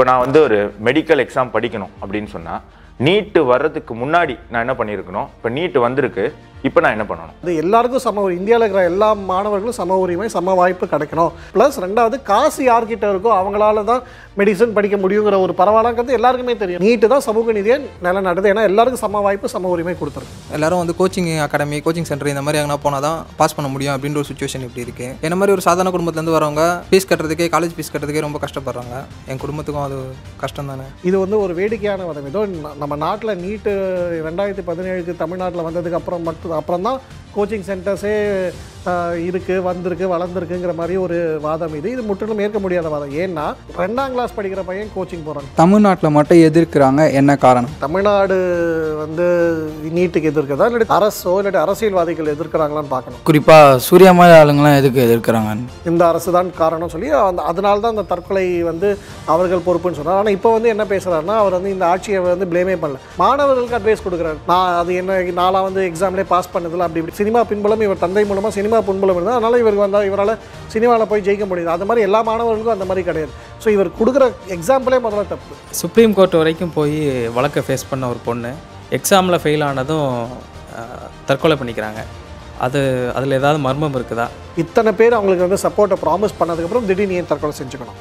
இப்போ நான் வந்து ஒரு மெடிக்கல் எக்ஸாம் படிக்கணும் அப்படின்னு சொன்னால் நீட்டு வர்றதுக்கு முன்னாடி நான் என்ன பண்ணியிருக்கணும்? இப்போ நீட்டு வந்திருக்கு. இப்போ நான் என்ன பண்ணணும்? அது எல்லாருக்கும் சம ஒரு இந்தியாவில் இருக்கிற எல்லா மாணவர்களும் சம உரிமை சம வாய்ப்பு கிடைக்கணும். ப்ளஸ் ரெண்டாவது காசு யார்கிட்ட இருக்கோ அவங்களால தான் மெடிசன் படிக்க முடியுங்கிற ஒரு பரவாயில்லங்கிறது எல்லாருக்குமே தெரியும். நீட்டு தான் சமூக நீதியை நிலநடுது ஏன்னா எல்லாருக்கும் சம வாய்ப்பு சம உரிமை கொடுத்துருக்கு. எல்லாரும் வந்து கோச்சிங் அகாடமி கோச்சிங் சென்டர் இந்த மாதிரி எங்கன்னா போனால் தான் பாஸ் பண்ண முடியும் அப்படின்ற ஒரு சுச்சுவேஷன் இப்படி இருக்கு. என்ன மாதிரி ஒரு சாதாரண குடும்பத்துலேருந்து வரவங்க ஃபீஸ் கட்டுறதுக்கே காலேஜ் ஃபீஸ் கட்டுறதுக்கே ரொம்ப கஷ்டப்படுறாங்க. என் குடும்பத்துக்கும் அது கஷ்டம் தானே இது வந்து ஒரு வேடிக்கையான வதம். ஏதோ ந- நம்ம நாட்டில் நீட்டு ரெண்டாயிரத்தி பதினேழுக்கு தமிழ்நாட்டில் வந்ததுக்கு அப்புறம் மட்டும் அப்புறம் தான் கோச்சிங் சென்டர்ஸே இருக்கு வந்திருக்கு வளர்ந்துருக்குங்கிற மாதிரி ஒரு வாதம் இது. இது முற்றிலும் ஏற்க முடியாத வாதம். ஏன்னா ரெண்டாம் கிளாஸ் படிக்கிற பையன் கோச்சிங் போகிறாங்க தமிழ்நாட்டில் மட்டும் எதிர்க்கிறாங்க என்ன காரணம்? தமிழ்நாடு வந்து நீட்டுக்கு எதிர்க்கிறதா? இல்லாட்டி அரசோ இல்லாட்டி அரசியல்வாதிகள் எதிர்க்கிறாங்களான்னு பார்க்கணும். குறிப்பாக சூர்யா மாதிரி ஆளுங்களாம் எதுக்கு எதிர்க்கிறாங்க? இந்த அரசு தான் காரணம் சொல்லி அந்த அதனால தான் அந்த தற்கொலை வந்து அவர்கள் பொறுப்புன்னு சொன்னார் ஆனால் இப்போ வந்து என்ன பேசுறாருன்னா அவர் வந்து இந்த ஆட்சியை வந்து ப்ளேமே பண்ணல. மாணவர்களுக்கு அட்வைஸ் கொடுக்குறாரு. நான் அது என்ன நாளாக வந்து எக்ஸாம்லேயே பாஸ் பண்ணதில்ல அப்படி இப்படி. சினிமா பின்புலம் இவர் தந்தை மூலமாக சினிமா பின்புலம் இருந்தால் அதனால இவருக்கு வந்தால் இவரால் சினிமாவில் போய் ஜெயிக்க முடியுது. அது மாதிரி எல்லா மாணவர்களுக்கும் அந்த மாதிரி கிடையாது. ஸோ இவர் கொடுக்குற எக்ஸாம்பிளே முதல்ல தப்பு. சுப்ரீம் கோர்ட் வரைக்கும் போய் வழக்கை ஃபேஸ் பண்ண ஒரு பொண்ணு எக்ஸாமில் ஃபெயில் ஆனதும் தற்கொலை பண்ணிக்கிறாங்க. அது அதில் ஏதாவது மர்மம் இருக்குதா? இத்தனை பேர் அவங்களுக்கு வந்து சப்போர்ட்டை ப்ராமிஸ் பண்ணதுக்கப்புறம் திடீர்னு ஏன் தற்கொலை செஞ்சுக்கணும்?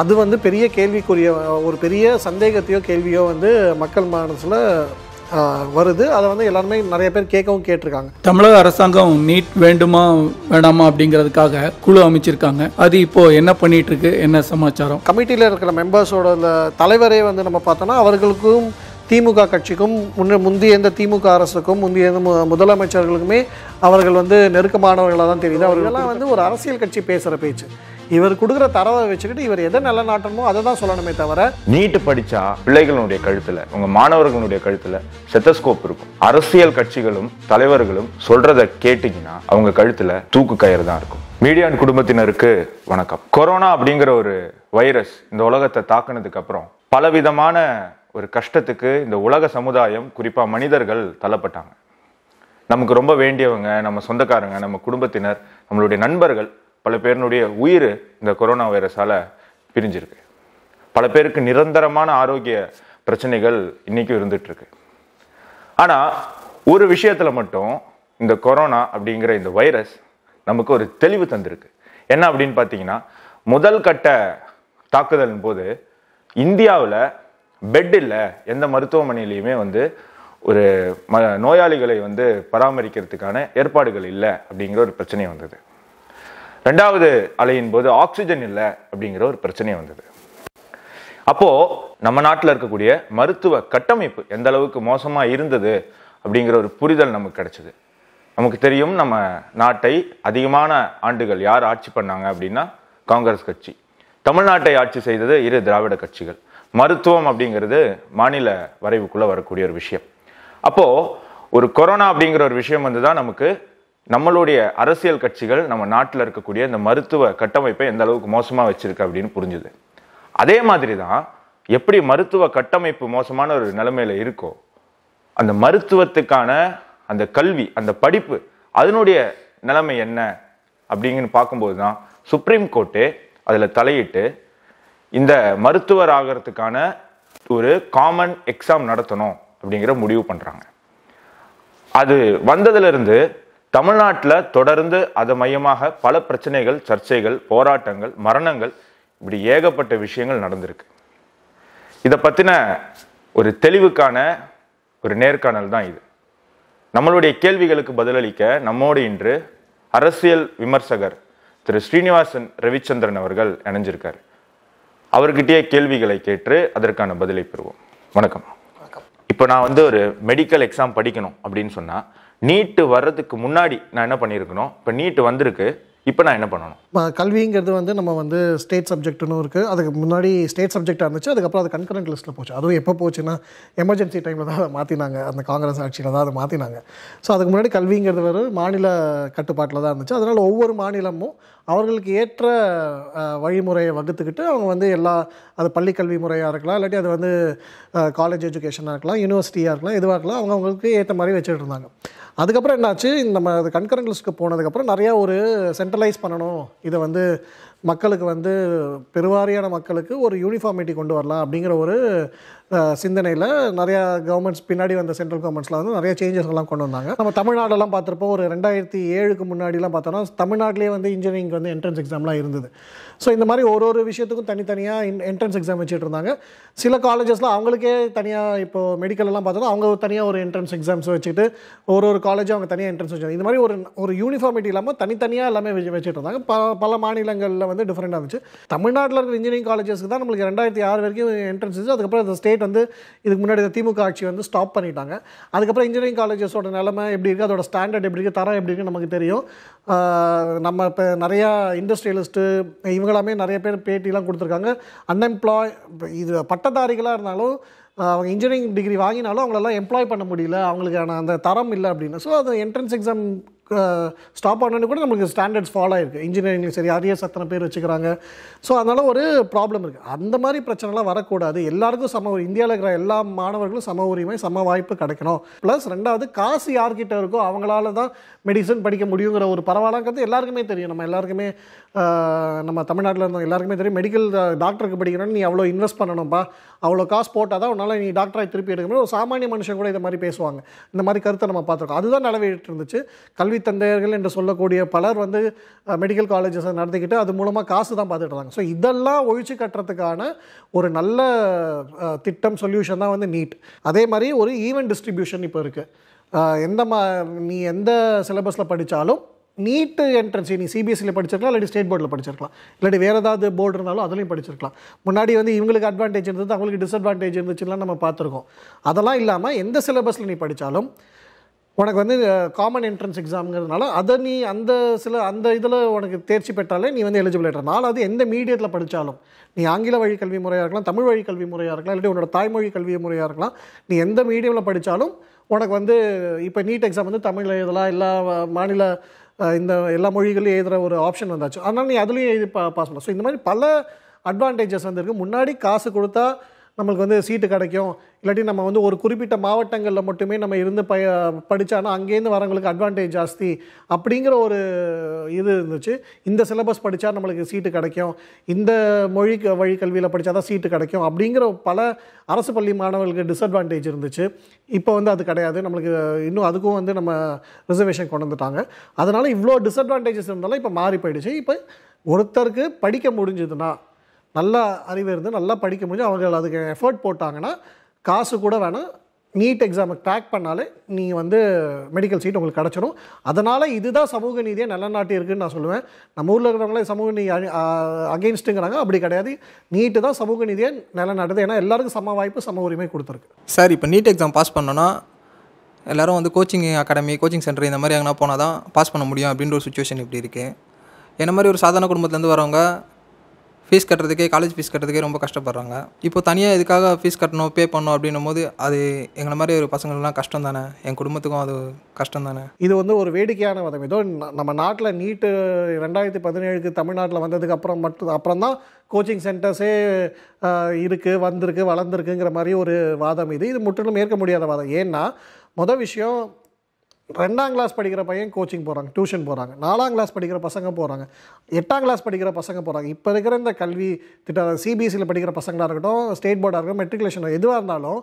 அது வந்து பெரிய கேள்விக்குரிய ஒரு பெரிய சந்தேகத்தையோ கேள்வியோ வந்து மக்கள் மனசில் வருது. அதை வந்து எல்லாருமே நிறைய பேர் கேட்கவும் கேட்டிருக்காங்க. தமிழக அரசாங்கம் நீட் வேண்டுமா வேண்டாமா அப்படிங்கிறதுக்காக குழு அமைச்சிருக்காங்க. அது இப்போ என்ன பண்ணிட்டு இருக்கு என்ன சமாச்சாரம்? கமிட்டியில் இருக்கிற மெம்பர்ஸோட இந்த தலைவரே வந்து நம்ம பார்த்தோன்னா அவர்களுக்கும் திமுக கட்சிக்கும் முன்ன முந்தைய இந்த திமுக அரசுக்கும் முந்தைய இந்த மு- முதலமைச்சர்களுக்குமே அவர்கள் வந்து நெருக்கமானவர்களாக தான் தெரியுது அவர்களெல்லாம் வந்து ஒரு அரசியல் கட்சி பேசுகிற பேச்சு. இவர் கொடுக்குற தரவை வச்சுக்கிட்டு இவர் எதை நல்ல நாட்டணுமோ அதை தான் சொல்லணுமே தவிர நீட்டு படிச்சா பிள்ளைகளுடைய கழுத்துல உங்க மாணவர்களுடைய கழுத்துல செத்தஸ்கோப் இருக்கும். அரசியல் கட்சிகளும் தலைவர்களும் சொல்றதை கேட்டீங்கன்னா அவங்க கழுத்துல தூக்கு கயிறு தான் இருக்கும். மீடியான் குடும்பத்தினருக்கு வணக்கம். கொரோனா அப்படிங்கிற ஒரு வைரஸ் இந்த உலகத்தை தாக்குனதுக்கு அப்புறம் பலவிதமான ஒரு கஷ்டத்துக்கு இந்த உலக சமுதாயம் குறிப்பாக மனிதர்கள் தள்ளப்பட்டாங்க. நமக்கு ரொம்ப வேண்டியவங்க நம்ம சொந்தக்காரங்க நம்ம குடும்பத்தினர் நம்மளுடைய நண்பர்கள் பல பேருனுடைய உயிர் இந்த கொரோனா வைரஸால் பிரிஞ்சிருக்கு. பல பேருக்கு நிரந்தரமான ஆரோக்கிய பிரச்சனைகள் இன்றைக்கும் இருந்துகிட்ருக்கு. ஆனால் ஒரு விஷயத்தில் மட்டும் இந்த கொரோனா அப்படிங்கிற இந்த வைரஸ் நமக்கு ஒரு தெளிவு தந்திருக்கு. என்ன அப்படின்னு பார்த்தீங்கன்னா முதல் கட்ட தாக்குதலின் போது இந்தியாவில் பெட் இல்லை எந்த மருத்துவமனையிலையுமே வந்து ஒரு ம நோயாளிகளை வந்து பராமரிக்கிறதுக்கான ஏற்பாடுகள் இல்லை அப்படிங்கிற ஒரு பிரச்சனை வந்தது. ரெண்டாவது அலையின் போது ஆக்சிஜன் இல்லை அப்படிங்கிற ஒரு பிரச்சனை வந்தது. அப்போ நம்ம நாட்டில் இருக்கக்கூடிய மருத்துவ கட்டமைப்பு எந்த அளவுக்கு மோசமாக இருந்தது அப்படிங்கிற ஒரு புரிதல் நமக்கு கிடைச்சது. நமக்கு தெரியும் நம்ம நாட்டை அதிகமான ஆண்டுகள் யார் ஆட்சி பண்ணாங்க அப்படின்னா காங்கிரஸ் கட்சி. தமிழ்நாட்டை ஆட்சி செய்தது இரு திராவிட கட்சிகள். மருத்துவம் அப்படிங்கிறது மாநில வரைவுக்குள்ளே வரக்கூடிய ஒரு விஷயம். அப்போது ஒரு கொரோனா அப்படிங்கிற ஒரு விஷயம் வந்து தான் நமக்கு நம்மளுடைய அரசியல் கட்சிகள் நம்ம நாட்டில் இருக்கக்கூடிய இந்த மருத்துவ கட்டமைப்பை எந்த அளவுக்கு மோசமாக வச்சிருக்கு அப்படின்னு புரிஞ்சுது. அதே மாதிரி தான் எப்படி மருத்துவ கட்டமைப்பு மோசமான ஒரு நிலைமையில இருக்கோ அந்த மருத்துவத்துக்கான அந்த கல்வி அந்த படிப்பு அதனுடைய நிலைமை என்ன அப்படிங்கன்னு பார்க்கும்போது தான் சுப்ரீம் கோர்ட்டு அதில் தலையிட்டு இந்த மருத்துவர் ஆகிறதுக்கான ஒரு காமன் எக்ஸாம் நடத்தணும் அப்படிங்கிற முடிவு பண்ணுறாங்க அது வந்ததுலேருந்து தமிழ்நாட்டில் தொடர்ந்து அதை மையமாக பல பிரச்சனைகள் சர்ச்சைகள் போராட்டங்கள் மரணங்கள் இப்படி ஏகப்பட்ட விஷயங்கள் நடந்திருக்கு. இதை பற்றின ஒரு தெளிவுக்கான ஒரு நேர்காணல் தான் இது. நம்மளுடைய கேள்விகளுக்கு பதிலளிக்க நம்மோடு இன்று அரசியல் விமர்சகர் திரு ஸ்ரீனிவாசன் ரவிச்சந்திரன் அவர்கள் இணைஞ்சிருக்கார். அவர்கிட்டயே கேள்விகளை கேட்டு அதற்கான பதிலை பெறுவோம். வணக்கம். இப்போ நான் வந்து ஒரு மெடிக்கல் எக்ஸாம் படிக்கணும் அப்படின்னு சொன்னா நீட்டு வர்றதுக்கு முன்னாடி நான் என்ன பண்ணியிருக்கணும்? இப்போ நீட்டு வந்திருக்கு. இப்போ நான் என்ன பண்ணணும்? கல்விங்கிறது வந்து நம்ம வந்து ஸ்டேட் சப்ஜெக்ட்னு இருக்குது அதுக்கு முன்னாடி ஸ்டேட் சப்ஜெக்டாக இருந்துச்சு. அதுக்கப்புறம் அது கன்கரண்ட் லிஸ்ட்டில் போச்சு. அதுவும் எப்போ போச்சுன்னா எமர்ஜென்சி டைமில் தான் அதை மாற்றினாங்க அந்த காங்கிரஸ் ஆட்சியில் தான் அதை மாற்றினாங்க ஸோ அதுக்கு முன்னாடி கல்விங்கிறது வேறு மாநில கட்டுப்பாட்டில் தான் இருந்துச்சு. அதனால் ஒவ்வொரு மாநிலமும் அவர்களுக்கு ஏற்ற வழிமுறையை வகுத்துக்கிட்டு அவங்க வந்து எல்லா அது பள்ளி கல்வி முறையாக இருக்கலாம் இல்லாட்டி அது வந்து காலேஜ் எஜுகேஷனாக இருக்கலாம் யூனிவர்சிட்டியாக இருக்கலாம் எதுவாக இருக்கலாம் அவங்க அவங்களுக்கு ஏற்ற மாதிரி வச்சுட்டு இருந்தாங்க. அதுக்கப்புறம் என்னாச்சு? நம்ம அது கன்கரண்ட் லிஸ்ட்டுக்கு போனதுக்கப்புறம் நிறையா ஒரு சென்ட்ரலைஸ் பண்ணணும். இதை வந்து மக்களுக்கு வந்து பெருவாரியான மக்களுக்கு ஒரு யூனிஃபார்மிட்டி கொண்டு வரலாம் அப்படிங்கிற ஒரு சிந்தனையில் நிறையா கவர்மெண்ட்ஸ் பின்னாடி வந்த சென்ட்ரல் கவர்மெண்ட்ஸ்லாம் வந்து நிறைய சேஞ்சஸ்லாம் கொண்டு வந்தாங்க. நம்ம தமிழ்நாடெல்லாம் பார்த்துருப்போம் ஒரு ரெண்டாயிரத்தி ஏழுக்கு முன்னாடிலாம் பார்த்தோன்னா தமிழ்நாட்டிலே வந்து இன்ஜினியரிங் வந்து என்ட்ரன்ஸ் எக்ஸாம்லாம் இருந்தது. ஸோ இந்த மாதிரி ஒரு ஒரு விஷயத்துக்கும் தனித்தனியாக என்ட்ரன்ஸ் எக்ஸாம் வச்சுட்டு இருந்தாங்க. சில காலேஜஸில் அவங்களுக்கே தனியாக இப்போ மெடிக்கல்லாம் பார்த்தோம்னா பார்த்தோன்னா அவங்க தனியாக ஒரு என்ட்ரன்ஸ் எக்ஸாம்ஸ் வச்சுட்டு ஒரு ஒரு காலேஜும் அவங்க தனியாக என்ட்ரன்ஸ் வச்சாங்க இந்த மாதிரி ஒரு ஒரு யூனிஃபார்மிட்டி இல்லாமல் தனித்தனியாக எல்லாமே வச்சுட்டு இருந்தாங்க. ப பல மாநிலங்களில் வந்து டிஃப்ரெண்டாக இருந்துச்சு. தமிழ்நாட்டில் இருக்கிற இன்ஜினியரிங் காலேஜஸ்க்கு தான் நம்மளுக்கு ரெண்டாயிரத்தி ஆறு வரைக்கும் என்ட்ரன்ஸ் அதுக்கப்புறம் ஸ்டேட் ஸ்டேட் வந்து இதுக்கு முன்னாடி திமுக ஆட்சி வந்து ஸ்டாப் பண்ணிட்டாங்க. அதுக்கப்புறம் இன்ஜினியரிங் காலேஜஸோட நிலைமை எப்படி இருக்குது அதோட ஸ்டாண்டர்ட் எப்படி இருக்குது தரம் எப்படி இருக்குது நமக்கு தெரியும். நம்ம இப்போ நிறையா இண்டஸ்ட்ரியலிஸ்ட்டு இவங்களாமே நிறைய பேர் பேட்டிலாம் கொடுத்துருக்காங்க. அன்எம்ப்ளாய் இது பட்டதாரிகளாக இருந்தாலும் அவங்க இன்ஜினியரிங் டிகிரி வாங்கினாலும் அவங்களெல்லாம் எம்ப்ளாய் பண்ண முடியல. அவங்களுக்கான அந்த தரம் இல்லை அப்படின்னு. ஸோ அது என்ட்ரன்ஸ் எக்ஸாம் ஸ்டாப் ஆனோன்னு கூட நமக்கு ஸ்டாண்டர்ட்ஸ் ஃபாலோ ஆகிருக்கு இன்ஜினியரிங் சரி அரியர்ஸ் அத்தனை பேர் வச்சுக்கிறாங்க. ஸோ அதனால் ஒரு ப்ராப்ளம் இருக்குது அந்த மாதிரி பிரச்சனைலாம் வரக்கூடாது. எல்லாருக்கும் சம உரி இந்தியாவில் இருக்கிற எல்லா மாணவர்களும் சம உரிமை சம வாய்ப்பு கிடைக்கணும். ப்ளஸ் ரெண்டாவது காசு யார்கிட்ட இருக்கோ அவங்களால தான் மெடிசன் படிக்க முடியுங்கிற ஒரு பரவாயில்லங்கிறது எல்லாருக்குமே தெரியும். நம்ம எல்லாருக்குமே நம்ம தமிழ்நாட்டில் இருந்தவங்க எல்லாருக்குமே தெரியும். மெடிக்கல் டாக்டருக்கு படிக்கணும்னு நீ அவ்வளோ இன்வெஸ்ட் பண்ணணும்ப்பா அவ்வளோ காசு போட்டால் தான் உன்னால் நீ டாக்டராக திருப்பி எடுக்க முடியும். ஒரு சாமானிய மனுஷன் கூட இதை மாதிரி பேசுவாங்க. இந்த மாதிரி கருத்தை நம்ம பார்த்துருக்கோம். அதுதான் நிலவிட்டு இருந்துச்சு கல்வி தந்தையர்கள் என்று சொல்லக்கூடிய பலர் வந்து மெடிக்கல் காலேஜஸை நடத்திக்கிட்டு அது மூலமாக காசு தான் பார்த்துட்டு இருந்தாங்க. ஸோ இதெல்லாம் ஒழிச்சு கட்டுறதுக்கான ஒரு நல்ல திட்டம் சொல்யூஷன் தான் வந்து நீட் அதே மாதிரி ஒரு ஈவெண்ட் டிஸ்ட்ரிபியூஷன் இப்போ இருக்குது எந்த மா நீ எந்த சிலபஸில் படித்தாலும் நீட்டு என்ட்ரன்ஸ் நீ சிபிஎஸ்சியில் படிச்சிருக்கலாம் இல்லாட்டி ஸ்டேட் போர்டில் படிச்சிருக்கலாம். இல்லாட்டி வேறு ஏதாவது போர்டு இருந்தாலும் அதுலேயும் படிச்சிருக்கலாம். முன்னாடி வந்து இவங்களுக்கு அட்வான்டேஜ் இருந்தது அவங்களுக்கு டிஸ்அட்வான்டேஜ் இருந்துச்சுலாம் நம்ம பார்த்துருக்கோம். அதெல்லாம் இல்லாமல் எந்த சிலபஸில் நீ படித்தாலும் உனக்கு வந்து காமன் என்ட்ரன்ஸ் எக்ஸாம்ங்கிறதுனால அதை நீ அந்த சில அந்த இதில் உனக்கு தேர்ச்சி பெற்றாலே நீ வந்து எலிஜிபிள் ஆகிட்ட நாலாவது எந்த மீடியத்தில் படித்தாலும் நீ ஆங்கில வழி கல்வி முறையாக இருக்கலாம் தமிழ் வழி கல்வி முறையாக இருக்கலாம் இல்லாட்டி உன்னோட தாய்மொழி கல்வி முறையாக இருக்கலாம் நீ எந்த மீடியமில் படித்தாலும் உனக்கு வந்து இப்போ நீட் எக்ஸாம் வந்து தமிழில் எழுதலாம் எல்லா மாநில இந்த எல்லா மொழிகளையும் எழுதுகிற ஒரு ஆப்ஷன் வந்தாச்சு. அதனால் நீ அதுலேயும் எழுதி பா பாஸ் பண்ணலாம். ஸோ இந்த மாதிரி பல அட்வான்டேஜஸ் வந்துருக்கு முன்னாடி காசு கொடுத்தா நம்மளுக்கு வந்து சீட்டு கிடைக்கும். இல்லாட்டி நம்ம வந்து ஒரு குறிப்பிட்ட மாவட்டங்களில் மட்டுமே நம்ம இருந்து பய படித்தானா அங்கேருந்து வரவங்களுக்கு அட்வான்டேஜ் ஜாஸ்தி அப்படிங்கிற ஒரு இது இருந்துச்சு. இந்த சிலபஸ் படித்தா நம்மளுக்கு சீட்டு கிடைக்கும். இந்த மொழி வழி கல்வியில் படித்தா தான் சீட்டு கிடைக்கும் அப்படிங்கிற பல அரசு பள்ளி மாணவர்களுக்கு டிஸ்அட்வான்டேஜ் இருந்துச்சு. இப்போ வந்து அது கிடையாது. நம்மளுக்கு இன்னும் அதுக்கும் வந்து நம்ம ரிசர்வேஷன் கொண்டு வந்துட்டாங்க. அதனால் இவ்வளோ டிஸ்அட்வான்டேஜஸ் இருந்தாலும் இப்போ மாறி போயிடுச்சு. இப்போ ஒருத்தருக்கு படிக்க முடிஞ்சதுன்னா நல்ல அறிவு இருந்து நல்லா படிக்க முடிஞ்சு அவங்க அதுக்கு எஃபர்ட் போட்டாங்கன்னா காசு கூட வேணாம். நீட் எக்ஸாமுக்கு ட்ராக் பண்ணாலே நீ வந்து மெடிக்கல் சீட் உங்களுக்கு கிடச்சிரும். அதனால் இதுதான் சமூக நீதியை நிலநாட்டி இருக்குன்னு நான் சொல்லுவேன். நம்ம ஊரில் இருக்கிறவங்களே சமூக நீதி அகெயின்ஸ்ட்டுங்கிறாங்க அப்படி கிடையாது. நீட்டு தான் சமூக நீதியை நிலநாட்டுது. ஏன்னா எல்லாருக்கும் சம வாய்ப்பு சம உரிமை கொடுத்துருக்கு. சார் இப்போ நீட் எக்ஸாம் பாஸ் பண்ணோன்னா எல்லாரும் வந்து கோச்சிங் அகாடமி கோச்சிங் சென்டர் இந்த மாதிரி எங்கன்னா போனால் தான் பாஸ் பண்ண முடியும் அப்படின்ற ஒரு சுச்சுவேஷன் இப்படி இருக்குது என்ன மாதிரி ஒரு சாதாரண குடும்பத்துலேருந்து வரவங்க ஃபீஸ் கட்டுறதுக்கே காலேஜ் ஃபீஸ் கட்டுறதுக்கே ரொம்ப கஷ்டப்படுறாங்க. இப்போ தனியாக இதுக்காக ஃபீஸ் கட்டணும் பே பண்ணணும் அப்படின்னும் போது அது எங்களை மாதிரி ஒரு பசங்களெலாம் கஷ்டம் தானே என் குடும்பத்துக்கும் அது கஷ்டம் தானே இது வந்து ஒரு வேடிக்கையான விதம். ஏதோ நம்ம நாட்டில் நீட்டு ரெண்டாயிரத்தி பதினேழுக்கு தமிழ்நாட்டில் வந்ததுக்கு அப்புறம் மட்டும் அப்புறம் தான் கோச்சிங் சென்டர்ஸே இருக்குது வந்திருக்கு வளர்ந்துருக்குங்கிற மாதிரி ஒரு வாதம் இது. இது முற்றிலும் ஏற்க முடியாத வாதம். ஏன்னா மொதல் விஷயம் ரெண்டாம் கிளாஸ் படிக்கிற பையன் கோச்சிங் போகிறாங்க டியூஷன் போகிறாங்க நாலாம் கிளாஸ் படிக்கிற பசங்க போகிறாங்க எட்டாம் கிளாஸ் படிக்கிற பசங்க போகிறாங்க இப்போ இருக்கிற இந்த கல்வி திட்டம் சிபிஎஸ்சியில் படிக்கிற பசங்களாக இருக்கட்டும் ஸ்டேட் போர்டாக இருக்கட்டும் மெட்ரிகுலேஷன் எதுவாக இருந்தாலும்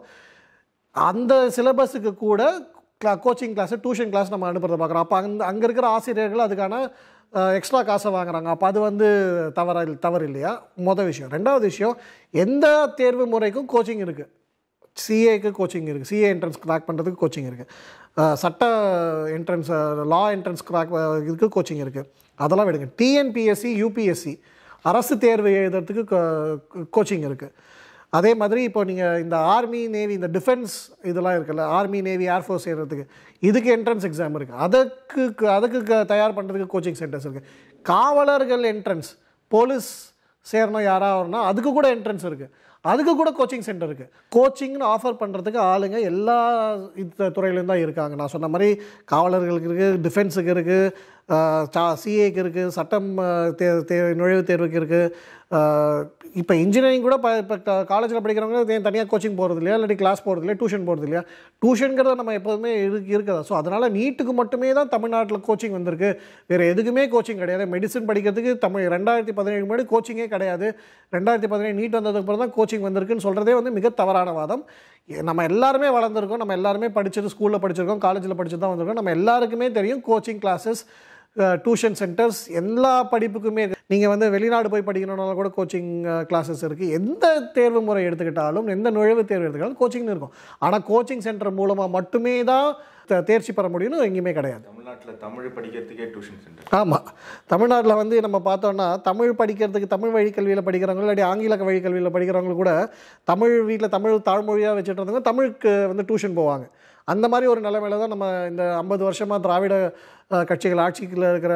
அந்த சிலபஸுக்கு கூட கிளா கோச்சிங் கிளாஸ் டியூஷன் கிளாஸ் நம்ம அனுப்புறதை பார்க்குறோம். அப்போ அந்த அங்கே இருக்கிற ஆசிரியர்கள் அதுக்கான எக்ஸ்ட்ரா காசை வாங்குறாங்க. அப்போ அது வந்து தவற தவறு இல்லையா மொதல் விஷயம். ரெண்டாவது விஷயம் எந்த தேர்வு முறைக்கும் கோச்சிங் இருக்குது சிஏக்கு கோச்சிங் இருக்குது சிஏ என்ட்ரன்ஸ் கிராக் பண்ணுறதுக்கு கோச்சிங் இருக்குது சட்ட என்ட்ரன்ஸ் லா என்ட்ரன்ஸ் கிராக் இதுக்கு கோச்சிங் இருக்குது அதெல்லாம் விடுங்க. டிஎன்பிஎஸ்சி யூபிஎஸ்சி அரசு தேர்வு எழுதுறதுக்கு கோச்சிங் இருக்குது அதே மாதிரி இப்போ நீங்கள் இந்த ஆர்மி நேவி இந்த டிஃபென்ஸ் இதெல்லாம் இருக்குல்ல ஆர்மி நேவி ஏர்ஃபோர்ஸ் செய்கிறதுக்கு இதுக்கு என்ட்ரன்ஸ் எக்ஸாம் இருக்குது அதுக்கு அதுக்கு க- தயார் பண்ணுறதுக்கு கோச்சிங் சென்டர்ஸ் இருக்குது காவலர்கள் என்ட்ரன்ஸ் போலீஸ் சேரணும் யாராவதுனா அதுக்கு கூட என்ட்ரன்ஸ் இருக்குது அதுக்கு கூட கோச்சிங் சென்டர் இருக்குது கோச்சிங்னு ஆஃபர் பண்ணுறதுக்கு ஆளுங்க எல்லா இந்த துறையிலேருந்து தான் இருக்காங்க. நான் சொன்ன மாதிரி காவலர்களுக்கு இருக்குது டிஃபென்ஸுக்கு இருக்குது சிஏக்கு இருக்குது சட்டம் தே தே நுழைவுத் தேர்வுக்கு இருக்குது இப்போ இன்ஜினியரிங் கூட இப்போ காலேஜில் படிக்கிறவங்க தனியாக கோச்சிங் போகிறது இல்லையா இல்லாட்டி கிளாஸ் போகிறது இல்லையா டியூஷன் போகிறது இல்லையா டியூஷனுங்கிறத நம்ம எப்போதுமே இருக்கு இருக்குதா? ஸோ அதனால் நீட்டுக்கு மட்டுமே தான் தமிழ்நாட்டில் கோச்சிங் வந்திருக்கு. வேறு எதுக்குமே கோச்சிங் கிடையாது. மெடிசன் படிக்கிறதுக்கு தமிழ் ரெண்டாயிரத்தி பதினேழு முன்னாடி கோச்சிங்கே கிடையாது. ரெண்டாயிரத்தி பதினேழு நீட் வந்ததுக்கு அப்புறம் தான் கோச்சிங் வந்திருக்குன்னு சொல்கிறதே வந்து மிக தவறான வாதம். நம்ம எல்லாருமே வளர்ந்துருக்கோம். நம்ம எல்லாருமே படிச்சது ஸ்கூலில் படிச்சிருக்கோம் காலேஜில் படிச்சு தான் வந்திருக்கோம். நம்ம எல்லாருக்குமே தெரியும் கோச்சிங் கிளாஸஸ் டியூஷன் சென்டர்ஸ் எல்லா படிப்புக்குமே நீங்கள் வந்து வெளிநாடு போய் படிக்கணும்னாலும் கூட கோச்சிங் கிளாஸஸ் இருக்குது எந்த தேர்வு முறை எடுத்துக்கிட்டாலும் எந்த நுழைவுத் தேர்வு எடுத்துக்கிட்டாலும் கோச்சிங்னு இருக்கும். ஆனால் கோச்சிங் சென்டர் மூலமாக மட்டுமே தான் தேர்ச்சி பெற முடியும்னு எங்கேயுமே கிடையாது. தமிழ்நாட்டில் தமிழ் படிக்கிறதுக்கே டியூஷன் சென்டர் ஆமாம் தமிழ்நாட்டில் வந்து நம்ம பார்த்தோம்னா தமிழ் படிக்கிறதுக்கு தமிழ் வழி கல்வியில் படிக்கிறவங்க இல்லாட்டி ஆங்கில வழி கல்வியில் படிக்கிறவங்க கூட தமிழ் வீட்டில் தமிழ் தாழ்மொழியாக வச்சுட்டு இருந்தவங்க தமிழுக்கு வந்து டியூஷன் போவாங்க. அந்த மாதிரி ஒரு நிலைமையில தான் நம்ம இந்த ஐம்பது வருஷமாக திராவிட கட்சிகள் ஆட்சியில் இருக்கிற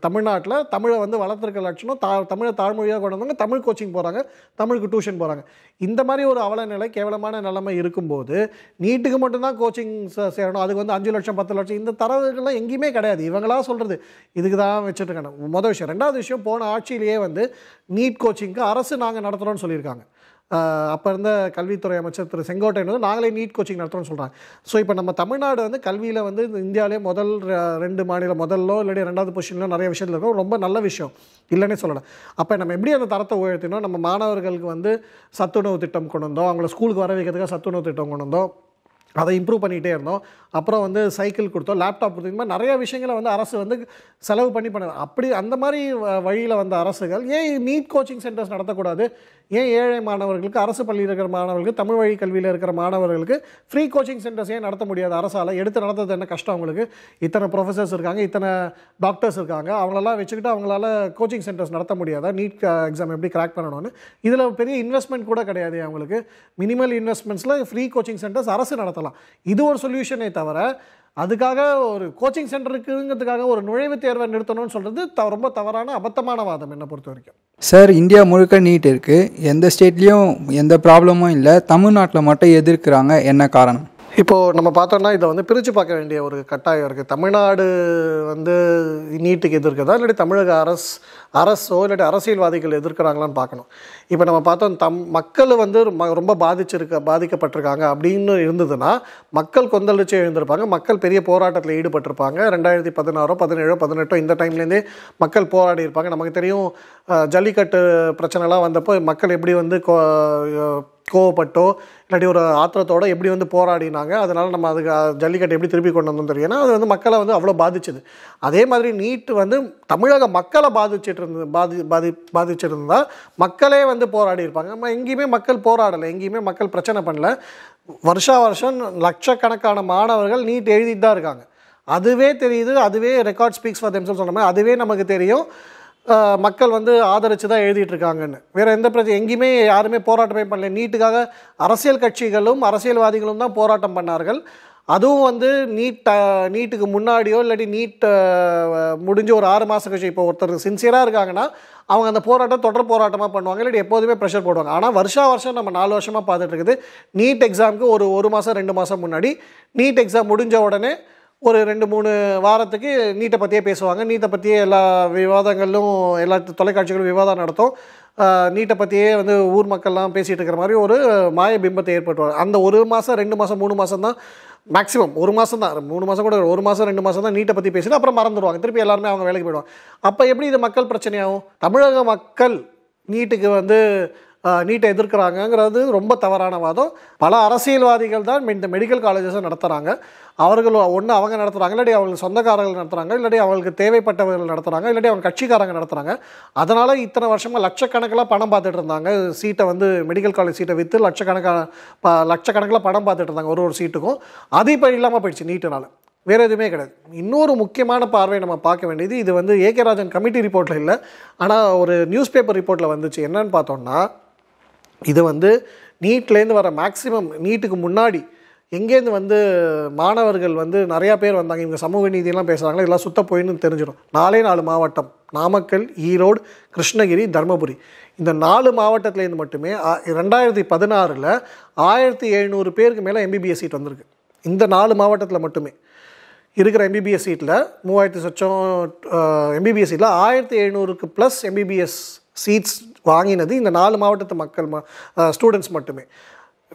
தமிழ்நாட்டில் தமிழை வந்து வளர்த்துருக்க லட்சணம் தா தமிழை தாழ்மொழியாக கொண்டு வந்தவங்க தமிழ் கோச்சிங் போகிறாங்க தமிழுக்கு டியூஷன் போகிறாங்க இந்த மாதிரி ஒரு அவல நிலை கேவலமான நிலைமை இருக்கும்போது நீட்டுக்கு மட்டும்தான் கோச்சிங் சேரணும். அதுக்கு வந்து அஞ்சு லட்சம் பத்து லட்சம் இந்த தரவுகள்லாம் எங்கேயுமே கிடையாது. இவங்களா சொல்கிறது இதுக்கு தான் வச்சுருக்காங்க மொதல் விஷயம். ரெண்டாவது விஷயம் போன ஆட்சியிலேயே வந்து நீட் கோச்சிங்க்கு அரசு நாங்கள் நடத்துகிறோம்னு சொல்லியிருக்காங்க. அப்போ இருந்த கல்வித்துறை அமைச்சர் திரு செங்கோட்டையன் வந்து நாங்களே நீட் கோச்சிங் நடத்துகிறோம்னு சொல்கிறாங்க ஸோ இப்போ நம்ம தமிழ்நாடு வந்து கல்வியில் வந்து இந்தியாவிலே முதல் ர- ரெண்டு மாநிலம் முதல்லோ இல்லாட்டி ரெண்டாவது பொசிஷன்லோ நிறைய விஷயத்தில் இருக்கோம். ரொம்ப நல்ல விஷயம். இல்லைன்னே சொல்லலாம் அப்போ நம்ம எப்படி அந்த தரத்தை உயர்த்தினோம்? நம்ம மாணவர்களுக்கு வந்து சத்துணவு திட்டம் கொண்டு வந்தோம். அவங்கள ஸ்கூலுக்கு வர வைக்கிறதுக்காக சத்துணவு திட்டம் கொண்டு வந்தோம். அதை இம்ப்ரூவ் பண்ணிகிட்டே இருந்தோம். அப்புறம் வந்து சைக்கிள் கொடுத்தோம். லேப்டாப் கொடுத்தோம். இந்த மாதிரி நிறைய விஷயங்களை வந்து அரசு வந்து செலவு பண்ணி பண்ண அப்படி அந்த மாதிரி வழியில் வந்த அரசுகள் ஏன் நீட் கோச்சிங் சென்டர்ஸ் நடத்தக்கூடாது? ஏன் ஏழை மாணவர்களுக்கு அரசு பள்ளியில் இருக்கிற மாணவர்களுக்கு தமிழ் வழி கல்வியில் இருக்கிற மாணவர்களுக்கு ஃப்ரீ கோச்சிங் சென்டர்ஸ் ஏன் நடத்த முடியாது? அரசால் எடுத்து நடத்துறது என்ன கஷ்டம் அவங்களுக்கு? இத்தனை ப்ரொஃபசர்ஸ் இருக்காங்க இத்தனை டாக்டர்ஸ் இருக்காங்க. அவங்களெல்லாம் வச்சுக்கிட்டு அவங்களால கோச்சிங் சென்டர்ஸ் நடத்த முடியாதா? நீட் எக்ஸாம் uh, எப்படி கிராக் பண்ணணும்னு? இதில் பெரிய இன்வெஸ்ட்மெண்ட் கூட கிடையாது அவங்களுக்கு. மினிமல் இன்வெஸ்ட்மெண்ட்ஸில் ஃப்ரீ கோச்சிங் சென்டர்ஸ் அரசு நடத்தலாம். இது ஒரு சொல்யூஷனே தவிர அதுக்காக ஒரு கோச்சிங் சென்டருக்குங்கிறதுக்காக ஒரு நுழைவுத் தேர்வை நிறுத்தணும்னு சொல்கிறது த ரொம்ப தவறான அபத்தமான வாதம் என்னை பொறுத்த வரைக்கும். சார் இந்தியா முழுக்க நீட் இருக்குது எந்த ஸ்டேட்லேயும் எந்த ப்ராப்ளமும் இல்லை. தமிழ்நாட்டில் மட்டும் எதிர்க்கிறாங்க. என்ன காரணம்? இப்போது நம்ம பார்த்தோம்னா இதை வந்து பிரித்து பார்க்க வேண்டிய ஒரு கட்டாயம் இருக்குது தமிழ்நாடு வந்து நீட்டுக்கு எதிர்க்குதா? இல்லாட்டி தமிழக அரசு அரசோ இல்லாட்டி அரசியல்வாதிகள் எதிர்க்கிறாங்களான்னு பார்க்கணும். இப்போ நம்ம பார்த்தோம் தம் மக்கள் வந்து ம- ரொம்ப பாதிச்சிருக்க பாதிக்கப்பட்டிருக்காங்க அப்படின்னு இருந்ததுன்னா மக்கள் கொந்தளிச்சு எழுந்திருப்பாங்க. மக்கள் பெரிய போராட்டத்தில் ஈடுபட்டிருப்பாங்க. ரெண்டாயிரத்தி பதினாறோ பதினேழோ பதினெட்டோ இந்த டைம்லேருந்தே மக்கள் போராடி இருப்பாங்க. நமக்கு தெரியும் ஜல்லிக்கட்டு பிரச்சனைலாம் வந்தப்போ மக்கள் எப்படி வந்து கோ கோவப்பட்டோ இல்லாட்டி ஒரு ஆத்திரத்தோடு எப்படி வந்து போராடினாங்க அதனால் நம்ம அதுக்கு ஜல்லிக்கட்டை ஜல்லிக்கட்டு எப்படி திருப்பி கொண்டு வந்தோம் தெரியும் அது வந்து மக்களை வந்து அவ்வளோ பாதிச்சுது. அதே மாதிரி நீட்டு வந்து தமிழக மக்களை பாதிச்சிட்டு இருந்தது பாதி பாதி பாதிச்சிருந்தா மக்களே வந்து போராடி இருப்பாங்க. நம்ம எங்கேயுமே மக்கள் போராடலை எங்கேயுமே மக்கள் பிரச்சனை பண்ணல. வருஷா வருஷம் லட்சக்கணக்கான மாணவர்கள் நீட் எழுதிட்டு தான் இருக்காங்க. அதுவே தெரியுது அதுவே ரெக்கார்ட் ஸ்பீக்ஸ் ஃபார் தெம்சல் சொன்ன மாதிரி அதுவே நமக்கு தெரியும். மக்கள் வந்து ஆதரித்து தான் எழுதிட்டு இருக்காங்கன்னு வேறு எந்த பிரச்சனை எங்கேயுமே யாருமே போராட்டமே பண்ணல. நீட்டுக்காக அரசியல் கட்சிகளும் அரசியல்வாதிகளும் தான் போராட்டம் பண்ணார்கள். அதுவும் வந்து நீட் நீட்டுக்கு முன்னாடியோ இல்லாட்டி நீட் முடிஞ்ச ஒரு ஆறு மாதம் கழிச்சு இப்போ ஒருத்தர் சின்சியராக இருக்காங்கன்னா அவங்க அந்த போராட்டம் தொடர் போராட்டமாக பண்ணுவாங்க. இல்லாட்டி எப்போதுமே ப்ரெஷர் போடுவாங்க. ஆனால் வருஷா வருஷம் நம்ம நாலு வருஷமாக பார்த்துட்டு இருக்குது நீட் எக்ஸாமுக்கு ஒரு ஒரு மாதம் ரெண்டு மாதம் முன்னாடி நீட் எக்ஸாம் முடிஞ்ச உடனே ஒரு ரெண்டு மூணு வாரத்துக்கு நீட்டை பற்றியே பேசுவாங்க. நீட்டை பற்றியே எல்லா விவாதங்களும் எல்லா தொலைக்காட்சிகளும் விவாதம் நடத்தும். நீட்டை பற்றியே வந்து ஊர் மக்கள்லாம் பேசிகிட்டு இருக்கிற மாதிரி ஒரு மாய பிம்பத்தை ஏற்பட்டுவாங்க அந்த ஒரு மாதம் ரெண்டு மாதம் மூணு மாதம் தான் மேக்ஸிமம் ஒரு மாதம் தான். மூணு மாதம் கூட ஒரு மாதம் ரெண்டு மாதம் தான் நீட்டை பற்றி பேசிட்டு அப்புறம் மறந்துடுவாங்க. திருப்பி எல்லாருமே அவங்க வேலைக்கு போயிடுவாங்க. அப்போ எப்படி இது மக்கள் பிரச்சனையாகும்? தமிழக மக்கள் நீட்டுக்கு வந்து நீட்டை எதிர்க்கிறாங்கங்கிறது ரொம்ப தவறான வாதம். பல அரசியல்வாதிகள் தான் இந்த மெடிக்கல் காலேஜஸை நடத்துகிறாங்க அவர்கள் ஒன்று அவங்க நடத்துகிறாங்க இல்லாட்டி அவங்க சொந்தக்காரர்கள் நடத்துகிறாங்க இல்லாட்டி அவங்களுக்கு தேவைப்பட்டவர்கள் நடத்துகிறாங்க இல்லாட்டி அவங்க கட்சிக்காரங்க நடத்துகிறாங்க அதனால் இத்தனை வருஷமாக லட்சக்கணக்கில் பணம் பார்த்துட்டு இருந்தாங்க. சீட்டை வந்து மெடிக்கல் காலேஜ் சீட்டை விற்று லட்சக்கணக்கான ப லட்சக்கணக்கில் பணம் பார்த்துட்டு இருந்தாங்க ஒரு ஒரு சீட்டுக்கும். அது இப்போ இல்லாமல் போயிடுச்சு நீட்டுனால. வேறு எதுவுமே கிடையாது. இன்னொரு முக்கியமான பார்வை நம்ம பார்க்க வேண்டியது இது வந்து ஏகே ராஜன் கமிட்டி ரிப்போர்ட்டில் இல்லை ஆனால் ஒரு நியூஸ் பேப்பர் ரிப்போர்ட்டில் வந்துச்சு. என்னன்னு பார்த்தோம்னா இது வந்து நீட்லேருந்து வர மேக்ஸிமம் நீட்டுக்கு முன்னாடி எங்கேருந்து வந்து மாணவர்கள் வந்து நிறையா பேர் வந்தாங்க இவங்க சமூக நீதியெல்லாம் பேசுகிறாங்களா இதெல்லாம் சுத்த போயின்னு தெரிஞ்சிடும். நாலே நாலு மாவட்டம் நாமக்கல் ஈரோடு கிருஷ்ணகிரி தருமபுரி. இந்த நாலு மாவட்டத்துலேருந்து மட்டுமே ரெண்டாயிரத்தி பதினாறில் ஆயிரத்தி எழுநூறு பேருக்கு மேலே எம்பிபிஎஸ் சீட் வந்திருக்கு. இந்த நாலு மாவட்டத்தில் மட்டுமே. இருக்கிற எம்பிபிஎஸ் சீட்டில் மூவாயிரத்தி சொச்சம் எம்பிபிஎஸ் சீட்டில் ஆயிரத்தி எழுநூறுக்கு ப்ளஸ் எம்பிபிஎஸ் சீட்ஸ் வாங்கினது இந்த நாலு மாவட்டத்து மக்கள் ஸ்டூடெண்ட்ஸ் மட்டுமே.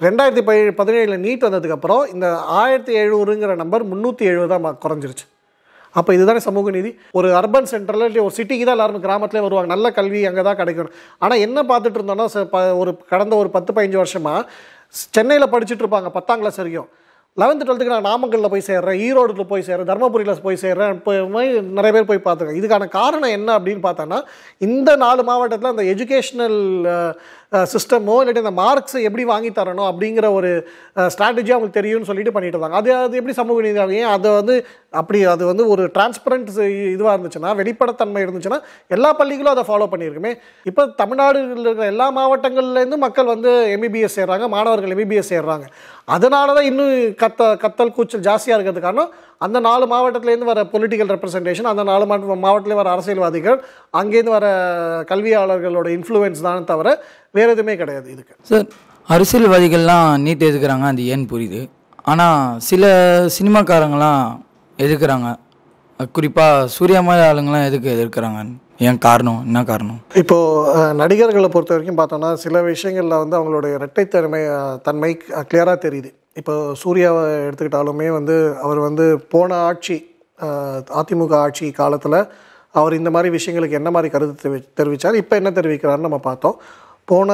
ரெண்டாயிரத்தி பதி பதினேழில் நீட் வந்ததுக்கப்புறம் இந்த ஆயிரத்தி எழுநூறுங்கிற நம்பர் முந்நூற்றி எழுபதாக குறைஞ்சிருச்சு. அப்போ இதுதானே சமூக நீதி? ஒரு அர்பன் சென்டரில் இல்லை ஒரு சிட்டிக்கு தான் எல்லாரும் கிராமத்துலேயே வருவாங்க. நல்ல கல்வி அங்கே தான் கிடைக்கும் ஆனால் என்ன பார்த்துட்டு இருந்தோம்னா ஒரு கடந்த ஒரு பத்து பதினஞ்சு வருஷமாக சென்னையில் படிச்சுட்டு இருப்பாங்க பத்தாம் கிளாஸ் வரைக்கும். லெவன்த்து டுவெல்த்துக்கு நான் நாமக்கல்லில் போய் சேர்றேன் ஈரோடுல போய் சேர்றேன் தருமபுரியில் போய் சேர்றேன் இப்போ மாதிரி நிறைய பேர் போய் பார்த்துருக்கேன் இதுக்கான காரணம் என்ன அப்படின்னு பார்த்தோன்னா இந்த நாலு மாவட்டத்தில் அந்த எஜுகேஷ்னல் சிஸ்டமோ இல்லாட்டி அந்த மார்க்ஸை எப்படி வாங்கி தரணும் அப்படிங்கிற ஒரு ஸ்ட்ராட்டஜி அவங்களுக்கு தெரியும்னு சொல்லிட்டு பண்ணிட்டு இருந்தாங்க. அது அது எப்படி சமூக நீதி ஏன் அதை வந்து அப்படி அது வந்து ஒரு டிரான்ஸ்பரண்ட் இதுவாக இருந்துச்சுன்னா வெளிப்படத்தன்மை இருந்துச்சுன்னா எல்லா பள்ளிகளும் அதை ஃபாலோ பண்ணியிருக்குமே. இப்போ தமிழ்நாடுகளில் இருக்கிற எல்லா மாவட்டங்கள்லேருந்து மக்கள் வந்து எம்பிபிஎஸ் சேர்றாங்க மாணவர்கள் எம்பிபிஎஸ் சேர்றாங்க. அதனால தான் இன்னும் கத்த கத்தல் கூச்சல் ஜாஸ்தியாக இருக்கிறது காரணம் அந்த நாலு மாவட்டத்துலேருந்து வர பொலிட்டிக்கல் ரெப்ரசன்டேஷன் அந்த நாலு மாவட்ட மாவட்டத்தில் வர அரசியல்வாதிகள் அங்கேருந்து வர கல்வியாளர்களோட இன்ஃப்ளூயன்ஸ் தான் தவிர வேறு எதுவுமே கிடையாது இதுக்கு. சார் அரசியல்வாதிகள்லாம் நீட் எதுக்குறாங்க? அது ஏன்னு புரியுது? ஆனால் சில சினிமாக்காரங்களாம் எதுக்குறாங்க? குறிப்பாக சூர்யா மாதிரி ஆளுங்களாம் எதுக்கு எதிர்க்கிறாங்க ஏன் காரணம்? என்ன காரணம்? இப்போது நடிகர்களை பொறுத்த வரைக்கும் பார்த்தோன்னா சில விஷயங்களில் வந்து அவங்களுடைய இரட்டைத்தன்மை தன்மை கிளியராக தெரியுது. இப்போ சூர்யாவை எடுத்துக்கிட்டாலுமே வந்து அவர் வந்து போன ஆட்சி அதிமுக ஆட்சி காலத்தில் அவர் இந்த மாதிரி விஷயங்களுக்கு என்ன மாதிரி கருத்து தெரிவி தெரிவித்தார் இப்போ என்ன தெரிவிக்கிறாருன்னு நம்ம பார்த்தோம். போன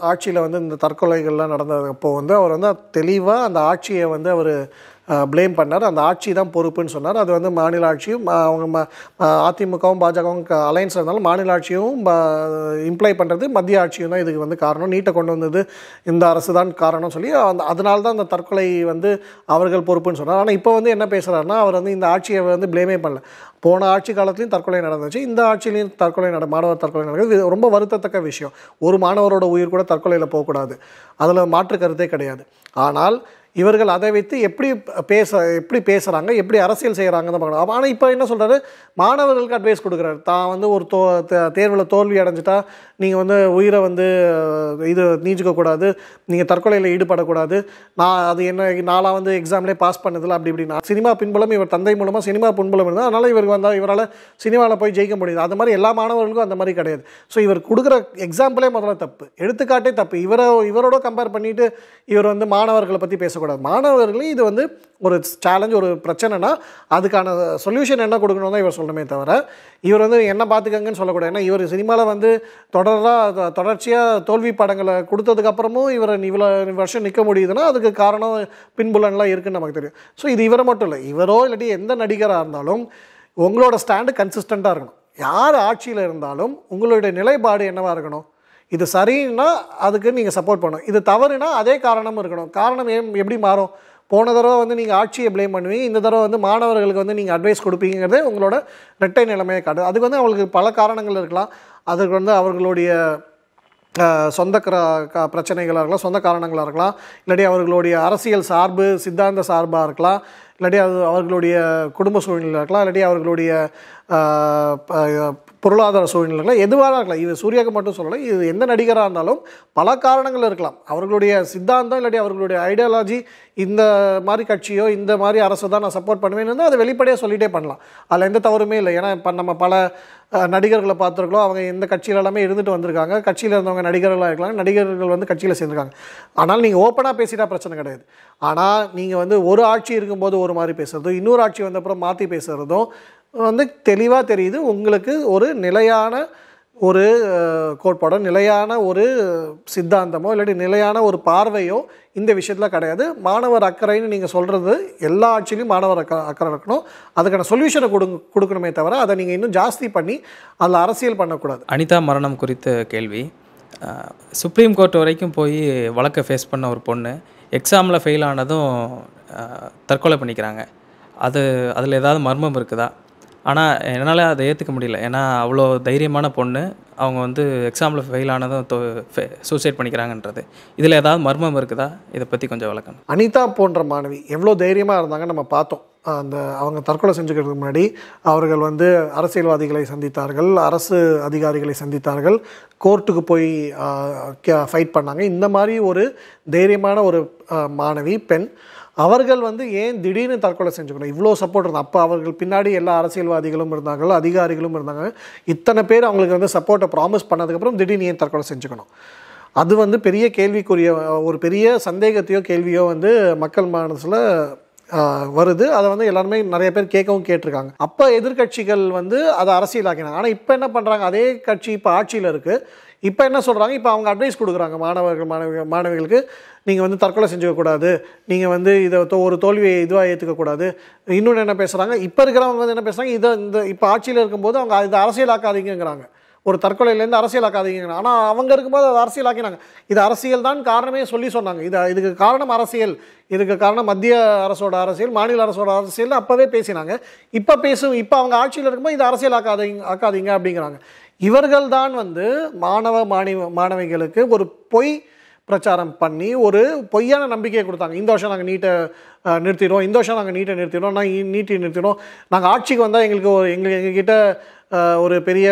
ஆட்சியில் வந்து இந்த தற்கொலைகள்லாம் நடந்தப்போ வந்து அவர் வந்து தெளிவாக அந்த ஆட்சியை வந்து அவர் ப்ளேம் பண்ணார். அந்த ஆட்சி தான் பொறுப்புன்னு சொன்னார். அது வந்து மாநில ஆட்சியும் அவங்க ம அதிமுகவும் பாஜகவும் அலைன்ஸ் இருந்தாலும் மாநில ஆட்சியும் இம்ப்ளை பண்ணுறது மத்திய ஆட்சியும் தான் இதுக்கு வந்து காரணம். நீட்டை கொண்டு வந்தது இந்த அரசு தான் காரணம் சொல்லி அந்த அதனால தான் அந்த தற்கொலை வந்து அவர்கள் பொறுப்புன்னு சொன்னார். ஆனால் இப்போ வந்து என்ன பேசுகிறாருன்னா அவர் வந்து இந்த ஆட்சியை வந்து ப்ளேமே பண்ணல. போன ஆட்சி காலத்துலையும் தற்கொலை நடந்துச்சு. இந்த ஆட்சியிலையும் தற்கொலை நட மாணவர் தற்கொலை நடக்குது. ரொம்ப வருத்தத்தக்க விஷயம். ஒரு மாணவரோட உயிர் கூட தற்கொலையில் போகக்கூடாது. அதில் மாற்று கருத்தே கிடையாது. ஆனால் இவர்கள் அதை வைத்து எப்படி பேச எப்படி பேசுகிறாங்க எப்படி அரசியல் செய்கிறாங்க தான் பார்க்கணும் ஆனால் இப்போ என்ன சொல்கிறாரு மாணவர்களுக்கு அட்வைஸ் கொடுக்குறாரு. தான் வந்து ஒரு தோ தேர்வில் தோல்வி அடைஞ்சிட்டா நீங்கள் வந்து உயிரை வந்து இது நீஞ்சிக்கக்கூடாது நீங்கள் தற்கொலையில் ஈடுபடக்கூடாது. நான் அது என்ன நாளாக வந்து எக்ஸாம்லேயே பாஸ் பண்ணதில்லை அப்படி இப்படின்னா. சினிமா பின்புலம் இவர் தந்தை மூலமாக சினிமா பின்புலம் இருந்தால் அதனால் இவருக்கு வந்தால் இவரால் சினிமாவில் போய் ஜெயிக்க முடியுது. அது மாதிரி எல்லா மாணவர்களுக்கும் அந்த மாதிரி கிடையாது. ஸோ இவர் கொடுக்குற எக்ஸாம்பிளே முதல்ல தப்பு. எடுத்துக்காட்டே தப்பு. இவரை இவரோட கம்பேர் பண்ணிவிட்டு இவர் வந்து மாணவர்களை பற்றி பேசக்கூடாது. மாணவர்களையும் இது வந்து ஒரு சேலஞ்ச் ஒரு பிரச்சனைனா அதுக்கான சொல்யூஷன் என்ன கொடுக்கணும் தான் இவர் சொல்லணுமே தவிர இவர் வந்து என்ன பார்த்துக்கங்கன்னு சொல்லக்கூடாது. ஏன்னா இவர் சினிமாவில் வந்து தொடராக தொடர்ச்சியாக தோல்வி படங்களை கொடுத்ததுக்கப்புறமும் இவர் இவ்வளோ வருஷம் நிற்க முடியுதுன்னா அதுக்கு காரணம் பின்புலன்லாம் இருக்குன்னு நமக்கு தெரியும். ஸோ இது இவரை மட்டும் இல்லை இவரோ இல்லாட்டி எந்த நடிகராக இருந்தாலும் உங்களோட ஸ்டாண்டு கன்சிஸ்டண்ட்டாக இருக்கணும். யார் ஆட்சியில் இருந்தாலும் உங்களுடைய நிலைப்பாடு என்னவாக இருக்கணும்? இது சரின்னா அதுக்கு நீங்கள் சப்போர்ட் பண்ணணும். இது தவறுனா அதே காரணமும் இருக்கணும். காரணம் எப்படி மாறும்? போன தடவை வந்து நீங்கள் ஆட்சியை ப்ளேம் பண்ணுவீங்க. இந்த தடவை வந்து மாணவர்களுக்கு வந்து நீங்கள் அட்வைஸ் கொடுப்பீங்கிறதே உங்களோட ரெட்டை நிலைமையை காட்டுது அதுக்கு வந்து அவங்களுக்கு பல காரணங்கள் இருக்கலாம். அதுக்கு வந்து அவர்களுடைய சொந்த க பிரச்சனைகளாக இருக்கலாம் சொந்த காரணங்களாக இருக்கலாம். இல்லாட்டி அவர்களுடைய அரசியல் சார்பு சித்தாந்த சார்பாக இருக்கலாம். இல்லாட்டி அது அவர்களுடைய குடும்ப சூழ்நிலை இருக்கலாம். இல்லாட்டி அவர்களுடைய பொருளாதார சூழ்நிலைகளை எதுவாக இருக்கலாம். இது சூர்யாவுக்கு மட்டும் சொல்லலை இது எந்த நடிகராக இருந்தாலும் பல காரணங்கள் இருக்கலாம். அவர்களுடைய சித்தாந்தம் இல்லாட்டி அவர்களுடைய ஐடியாலஜி இந்த மாதிரி கட்சியோ இந்த மாதிரி அரசு தான் நான் சப்போர்ட் பண்ணுவேன்னு அதை வெளிப்படையாக சொல்லிட்டே பண்ணலாம். அதில் எந்த தவறுமே இல்லை. ஏன்னா இப்போ நம்ம பல நடிகர்களை பார்த்துருக்கோம் அவங்க எந்த கட்சியில எல்லாமே இருந்துட்டு வந்திருக்காங்க. கட்சியில் இருந்தவங்க நடிகர்களாக இருக்கலாம். நடிகர்கள் வந்து கட்சியில் சேர்ந்துருக்காங்க. ஆனால் நீங்கள் ஓப்பனாக பேசிட்டா பிரச்சனை கிடையாது. ஆனால் நீங்கள் வந்து ஒரு ஆட்சி இருக்கும்போது ஒரு மாதிரி பேசுகிறதும் இன்னொரு ஆட்சி வந்தப்புறம் மாற்றி பேசுகிறதும் வந்து தெளிவாக தெரியுது. உங்களுக்கு ஒரு நிலையான ஒரு கோட்பாடோ நிலையான ஒரு சித்தாந்தமோ இல்லாட்டி நிலையான ஒரு பார்வையோ இந்த விஷயத்தில் கிடையாது. மாணவர் அக்கறைன்னு நீங்கள் சொல்கிறது எல்லா ஆட்சியிலையும் மாணவர் அக்கறை அக்கறை இருக்கணும். அதுக்கான சொல்யூஷனை கொடு கொடுக்கணுமே தவிர அதை நீங்கள் இன்னும் ஜாஸ்தி பண்ணி அதில் அரசியல் பண்ணக்கூடாது. அனிதா மரணம் குறித்த கேள்வி. சுப்ரீம் கோர்ட் வரைக்கும் போய் வழக்கை ஃபேஸ் பண்ண ஒரு பொண்ணு எக்ஸாமில் ஃபெயில் ஆனதும் தற்கொலை பண்ணிக்கிறாங்க. அது அதில் ஏதாவது மர்மம் இருக்குதா? ஆனால் என்னால் அதை ஏற்றுக்க முடியல. ஏன்னா அவ்வளோ தைரியமான பொண்ணு. அவங்க வந்து எக்ஸாமில் ஃபெயில் ஆனதும் சூசைட் பண்ணிக்கிறாங்கன்றது. இதில் ஏதாவது மர்மம் இருக்குதா? இதை பற்றி கொஞ்சம் விளக்கணும். அனிதா போன்ற மாணவி எவ்வளோ தைரியமாக இருந்தாங்க நம்ம பார்த்தோம். அந்த அவங்க தற்கொலை செஞ்சுக்கிறதுக்கு முன்னாடி அவர்கள் வந்து அரசியல்வாதிகளை சந்தித்தார்கள் அரசு அதிகாரிகளை சந்தித்தார்கள் கோர்ட்டுக்கு போய் ஃபைட் பண்ணாங்க. இந்த மாதிரி ஒரு தைரியமான ஒரு மாணவி பெண் அவர்கள் வந்து ஏன் திடீர்னு தற்கொலை செஞ்சுக்கணும்? இவ்வளோ சப்போர்ட் இருந்தோம் அப்போ அவர்கள் பின்னாடி எல்லா அரசியல்வாதிகளும் இருந்தாங்க அதிகாரிகளும் இருந்தாங்க. இத்தனை பேர் அவங்களுக்கு வந்து சப்போர்ட்டை ப்ராமிஸ் பண்ணதுக்கப்புறம் திடீர்னு ஏன் தற்கொலை செஞ்சுக்கணும்? அது வந்து பெரிய கேள்விக்குரிய ஒரு பெரிய சந்தேகத்தையோ கேள்வியோ வந்து மக்கள் மனசில் வருது. அதை வந்து எல்லாருமே நிறைய பேர் கேட்கவும் கேட்டிருக்காங்க. அப்போ எதிர்க்கட்சிகள் வந்து அதை அரசியலாக்கினாங்க. ஆனால் இப்போ என்ன பண்ணுறாங்க அதே கட்சி இப்போ ஆட்சியில் இருக்குது இப்போ என்ன சொல்கிறாங்க இப்போ அவங்க அட்வைஸ் கொடுக்குறாங்க மாணவர்கள் மாணவி மாணவிகளுக்கு நீங்கள் வந்து தற்கொலை செஞ்சுக்கக்கூடாது. நீங்கள் வந்து இதை தோ- ஒரு தோல்வியை இதுவாக ஏற்றுக்கக்கூடாது இன்னொன்று என்ன பேசுகிறாங்க இப்போ இருக்கிறவங்க வந்து என்ன பேசுகிறாங்க இதை இந்த இப்போ ஆட்சியில் இருக்கும்போது அவங்க இதை அரசியலாக்காதீங்கிறாங்க ஒரு தற்கொலையிலேருந்து அரசியலாக்காதீங்க ஆனால் அவங்க இருக்கும்போது அதை அரசியலாக்கினாங்க. இது அரசியல் தான் காரணமே சொல்லி சொன்னாங்க. இது இதுக்கு காரணம் அரசியல். இதுக்கு காரணம் மத்திய அரசோட அரசியல் மாநில அரசோட அரசியல் அப்போவே பேசினாங்க. இப்போ பேசும் இப்போ அவங்க ஆட்சியில் இருக்கும்போது இது அரசியலாக்காதீங்க ஆக்காதீங்க அப்படிங்கிறாங்க. இவர்கள்தான் வந்து மாணவ மாணவ மாணவிகளுக்கு ஒரு பொய் பிரச்சாரம் பண்ணி ஒரு பொய்யான நம்பிக்கையை கொடுத்தாங்க. இந்த வருஷம் நாங்கள் நீட்டை நிறுத்திடுவோம். இந்த வருஷம் நாங்கள் நீட்டை நிறுத்திடுவோம். நாங்கள் நீட்டி நிறுத்திடுவோம். நாங்கள் ஆட்சிக்கு வந்தால் எங்களுக்கு ஒரு எங்களுக்கு எங்ககிட்ட ஒரு பெரிய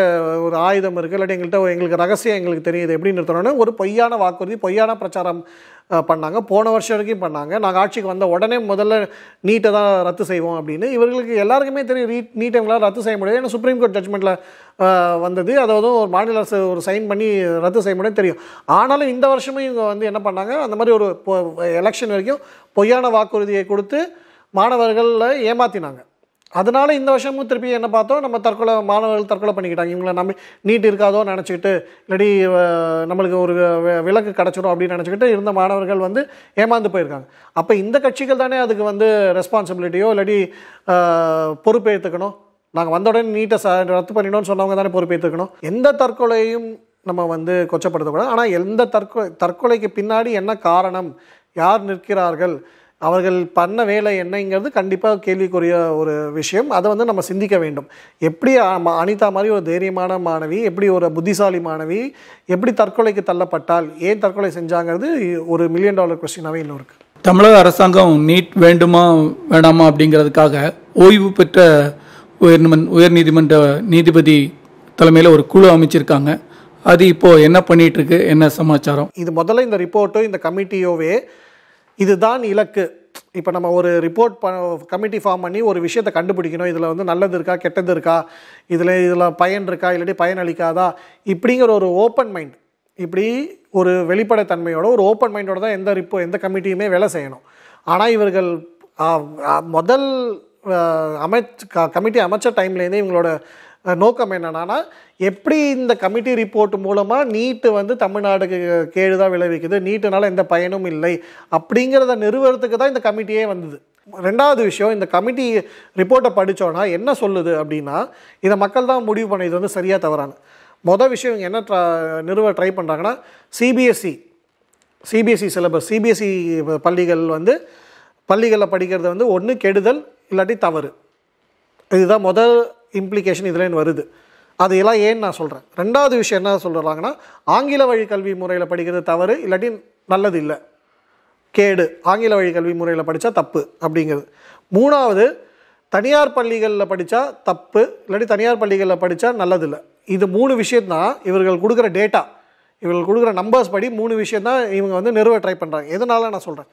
ஒரு ஆயுதம் இருக்குது இல்லாட்டி எங்கள்கிட்ட எங்களுக்கு ரகசியம் எங்களுக்கு தெரியுது. எப்படி நிறுத்தணும்னு ஒரு பொய்யான வாக்குறுதி பொய்யான பிரச்சாரம் பண்ணாங்க. போன வருஷம் வரைக்கும் பண்ணாங்க. நாங்கள் ஆட்சிக்கு வந்த உடனே முதல்ல நீட்டை தான் ரத்து செய்வோம் அப்படின்னு. இவர்களுக்கு எல்லாருக்குமே தெரியும் ரீட் நீட்டை எங்களால் ரத்து செய்ய முடியாது. ஏன்னா சுப்ரீம் கோர்ட் ஜட்மெண்ட்டில் வந்தது. அதாவது ஒரு மாநில அரசு ஒரு சைன் பண்ணி ரத்து செய்ய முடியும் தெரியும். ஆனாலும் இந்த வருஷமும் இவங்க வந்து என்ன பண்ணாங்க? அந்த மாதிரி ஒரு எலெக்ஷன் வரைக்கும் பொய்யான வாக்குறுதியை கொடுத்து மாணவர்களில் ஏமாத்தினாங்க. அதனால இந்த வருஷமும் திருப்பி என்ன பார்த்தோம்? நம்ம தற்கொலை மாணவர்கள் தற்கொலை பண்ணிக்கிட்டாங்க. இவங்கள நம்பி நீட் இருக்காதோ நினச்சிக்கிட்டு இல்லாட்டி நம்மளுக்கு ஒரு விலக்கு கிடச்சிடும் அப்படின்னு நினச்சிக்கிட்டு இருந்த மாணவர்கள் வந்து ஏமாந்து போயிருக்காங்க. அப்போ இந்த கட்சிகள் தானே அதுக்கு வந்து ரெஸ்பான்சிபிலிட்டியோ இல்லாட்டி பொறுப்பேற்றுக்கணும் நாங்கள் வந்த உடனே நீட்டை ச ரத்து பண்ணிடணும்னு சொன்னவங்க தானே பொறுப்பேற்றுக்கணும் எந்த தற்கொலையும் நம்ம வந்து கொச்சப்படுத்தக்கூடாது. ஆனால் எந்த தற்கொலை தற்கொலைக்கு பின்னாடி என்ன காரணம்? யார் நிற்கிறார்கள்? அவர்கள் பண்ண வேலை என்னங்கிறது கண்டிப்பாக கேள்விக்குரிய ஒரு விஷயம். அதை வந்து நம்ம சிந்திக்க வேண்டும். எப்படி அனிதா மாதிரி ஒரு தைரியமான மாணவி எப்படி ஒரு புத்திசாலி மாணவி எப்படி தற்கொலைக்கு தள்ளப்பட்டால் ஏன் தற்கொலை செஞ்சாங்கிறது ஒரு மில்லியன் டாலர் கொஸ்டினாகவே இன்னும் இருக்குது தமிழக அரசாங்கம் நீட் வேண்டுமா வேணாமா அப்படிங்கிறதுக்காக ஓய்வு பெற்ற உயர்நீமன் உயர்நீதிமன்ற நீதிபதி தலைமையில் ஒரு குழு அமைச்சிருக்காங்க. அது இப்போ என்ன பண்ணிட்டு இருக்கு? என்ன சமாச்சாரம்? இது முதல்ல இந்த ரிப்போர்ட்டோ இந்த கமிட்டியோவே இதுதான் இலக்கு. இப்போ நம்ம ஒரு ரிப்போர்ட் ப கமிட்டி ஃபார்ம் பண்ணி ஒரு விஷயத்தை கண்டுபிடிக்கணும். இதில் வந்து நல்லது இருக்கா கெட்டது இருக்கா? இதில் இதில் பயன் இருக்கா இல்லாட்டி பயன் அளிக்காதா? இப்படிங்கிற ஒரு ஓப்பன் மைண்ட் இப்படி ஒரு வெளிப்படைத்தன்மையோட ஒரு ஓப்பன் மைண்டோட தான் எந்த ரிப்போ எந்த கமிட்டியுமே வேலை செய்யணும். ஆனால் இவர்கள் முதல் அமைச் கமிட்டி அமைச்ச டைம்லேருந்தே இவங்களோட நோக்கம் என்னென்னா எப்படி இந்த கமிட்டி ரிப்போர்ட் மூலமாக நீட்டு வந்து தமிழ்நாடுக்கு கேடு தான் விளைவிக்குது நீட்டுனால எந்த பயனும் இல்லை அப்படிங்கிறத நிறுவனத்துக்கு தான் இந்த கமிட்டியே வந்தது. ரெண்டாவது விஷயம் இந்த கமிட்டி ரிப்போர்ட்டை படித்தோன்னா என்ன சொல்லுது அப்படின்னா இதை மக்கள் தான் முடிவு பண்ண இது வந்து சரியாக தவறாங்க மொதல் விஷயம் என்ன ட்ரா நிறுவ ட்ரை பண்ணுறாங்கன்னா சிபிஎஸ்சி சிபிஎஸ்சி சிலபஸ் சிபிஎஸ்சி பள்ளிகள் வந்து பள்ளிகளில் படிக்கிறது வந்து ஒன்று கெடுதல் இல்லாட்டி தவறு. இதுதான் முதல் இம்ப்ளிகேஷன் இதுலேருந்து வருது. அது எல்லாம் ஏன்னு நான் சொல்கிறேன் ரெண்டாவது விஷயம் என்ன சொல்கிறாங்கன்னா ஆங்கில வழி கல்வி முறையில் படிக்கிறது தவறு இல்லாட்டி நல்லது இல்லை. கேடு. ஆங்கில வழி கல்வி முறையில் படித்தா தப்பு அப்படிங்கிறது. மூணாவது தனியார் பள்ளிகளில் படித்தா தப்பு இல்லாட்டி தனியார் பள்ளிகளில் படித்தா நல்லதில்லை இது மூணு விஷயந்தான் இவர்கள் கொடுக்குற டேட்டா இவர்கள் கொடுக்குற நம்பர்ஸ் படி மூணு விஷயந்தான் இவங்க வந்து நிறுவ ட்ரை பண்ணுறாங்க எதனால நான் சொல்கிறேன்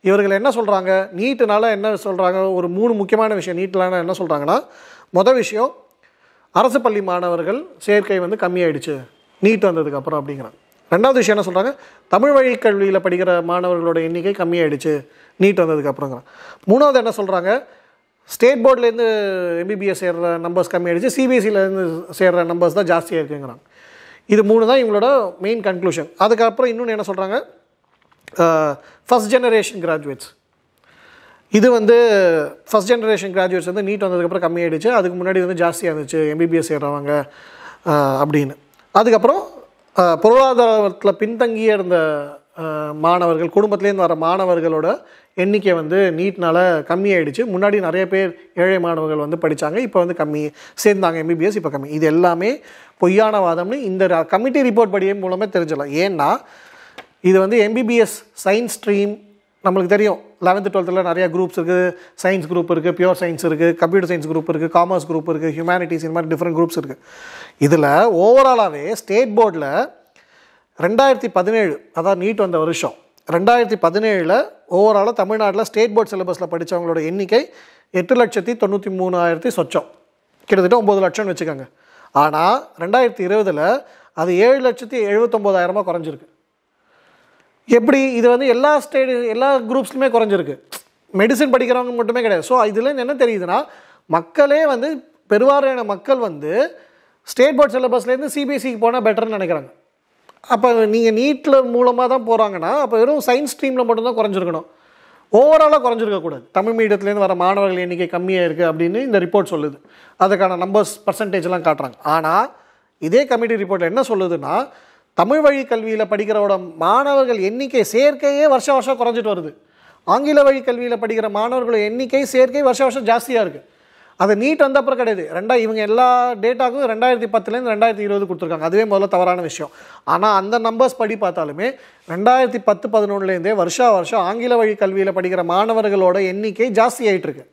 இவர்கள் என்ன சொல்கிறாங்க நீட்டுனால என்ன சொல்கிறாங்க ஒரு மூணு முக்கியமான விஷயம் நீட்டிலான என்ன சொல்கிறாங்கன்னா மொதல் விஷயம் அரசு பள்ளி மாணவர்கள் சேர்க்கை வந்து கம்மியாயிடுச்சு. நீட் வந்ததுக்கப்புறம் அப்படிங்கிறாங்க. ரெண்டாவது விஷயம் என்ன சொல்கிறாங்க தமிழ் வழி கல்வியில் படிக்கிற மாணவர்களோட எண்ணிக்கை கம்மியாயிடுச்சு. நீட் வந்ததுக்கப்புறங்கிறான் மூணாவது என்ன சொல்கிறாங்க ஸ்டேட் போர்ட்லேருந்து எம்பிபிஎஸ் சேர்கிற நம்பர்ஸ் கம்மியாயிடுச்சு. சிபிஎஸ்சிலேருந்து சேர்கிற நம்பர்ஸ் தான் ஜாஸ்தியாக இருக்குங்கிறாங்க. இது மூணு தான் இவங்களோட மெயின் கன்க்ளூஷன் அதுக்கப்புறம் இன்னொன்று என்ன சொல்கிறாங்க ஃபஸ்ட் ஜெனரேஷன் கிராஜுவேட்ஸ் இது வந்து ஃபஸ்ட் ஜென்ரேஷன் கிராஜுவேட்ஸ் வந்து நீட் வந்ததுக்கப்புறம் கம்மியாயிடுச்சு அதுக்கு முன்னாடி வந்து ஜாஸ்தியாக இருந்துச்சு எம்பிபிஎஸ் சேர்றவங்க அப்படின்னு. அதுக்கப்புறம் பொருளாதாரத்தில் பின்தங்கிய இருந்த மாணவர்கள் குடும்பத்துலேருந்து வர மாணவர்களோட எண்ணிக்கை வந்து நீட்னால் கம்மியாயிடுச்சு முன்னாடி நிறைய பேர் ஏழை மாணவர்கள் வந்து படித்தாங்க இப்போ வந்து கம்மி சேர்ந்தாங்க. எம்பிபிஎஸ் இப்போ கம்மி. இது எல்லாமே பொய்யான வாதம்னு இந்த கமிட்டி ரிப்போர்ட் படியே மூலமே தெரிஞ்சிடலாம். ஏன்னா இது வந்து எம்பிபிஎஸ் சயின்ஸ் ஸ்ட்ரீம் நம்மளுக்கு தெரியும். லெவன்த்து டுவெல்த்தில் நிறையா குரூப்ஸ் இருக்குது சயின்ஸ் குரூப் இருக்குது பியூர் சயின்ஸ் இருக்குது கம்ப்யூட்டர் சயின்ஸ் குரூப் இருக்குது காமர்ஸ் குரூப் இருக்குது ஹியூமனிட்டிஸ் இந்த மாதிரி டிஃப்ரெண்ட் குரூப்ஸ் இருக்குது இதில் ஓவராலாகவே ஸ்டேட் போர்டில் ரெண்டாயிரத்தி பதினேழு அதாவது நீட் வந்த வருஷம். ரெண்டாயிரத்தி பதினேழில் ஓவராலாக தமிழ்நாட்டில் ஸ்டேட் போர்ட் சிலபஸில் படித்தவங்களோட எண்ணிக்கை எட்டு லட்சத்தி தொண்ணூற்றி மூணாயிரத்தி சொச்சம். கிட்டத்தட்ட ஒம்பது லட்சம்னு வச்சுக்கோங்க. ஆனால் ரெண்டாயிரத்தி இருபதில் அது ஏழு லட்சத்தி எழுபத்தொம்போதாயிரமாக குறைஞ்சிருக்கு. எப்படி இது வந்து எல்லா ஸ்டேடி எல்லா குரூப்ஸ்லையுமே குறைஞ்சிருக்கு. மெடிசன் படிக்கிறவங்க மட்டுமே கிடையாது. ஸோ இதில் என்ன தெரியுதுன்னா மக்களே வந்து பெருவாரியான மக்கள் வந்து ஸ்டேட் போர்ட் சிலபஸ்லேருந்து சிபிஎஸ்சிக்கு போனால் பெட்டர்னு நினைக்கிறாங்க. அப்போ நீங்கள் நீட்டில் மூலமாக தான் போகிறாங்கன்னா அப்போ வெறும் சயின்ஸ் ஸ்ட்ரீமில் மட்டும்தான் குறைஞ்சிருக்கணும். ஓவராலாக குறைஞ்சிருக்கக்கூடாது தமிழ் மீடியத்துலேருந்து வர மாணவர்கள் எண்ணிக்கை கம்மியாக இருக்குது அப்படின்னு இந்த ரிப்போர்ட் சொல்லுது. அதுக்கான நம்பர்ஸ் பர்சன்டேஜ்லாம் காட்டுறாங்க. ஆனால் இதே கமிட்டி ரிப்போர்ட்டில் என்ன சொல்லுதுன்னா தமிழ் வழி கல்வியில் படிக்கிறவோட மாணவர்கள் எண்ணிக்கை சேர்க்கையே வருஷம் வருஷம் குறைஞ்சிட்டு வருது. ஆங்கில வழி கல்வியில் படிக்கிற மாணவர்களோட எண்ணிக்கை சேர்க்கை வருஷம் வருஷம் ஜாஸ்தியாக இருக்குது அது நீட் வந்த அப்புறம் கிடையாது. ரெண்டா இவங்க எல்லா டேட்டாக்கும் ரெண்டாயிரத்தி பத்துலேருந்து ரெண்டாயிரத்தி இருபது கொடுத்துருக்காங்க. அதுவே முதல்ல தவறான விஷயம். ஆனால் அந்த நம்பர்ஸ் படி பார்த்தாலுமே ரெண்டாயிரத்தி பத்து பதினொன்றுலேருந்தே வருஷா வருஷம் ஆங்கில வழி கல்வியில் படிக்கிற மாணவர்களோட எண்ணிக்கை ஜாஸ்தி ஆகிட்டுருக்கு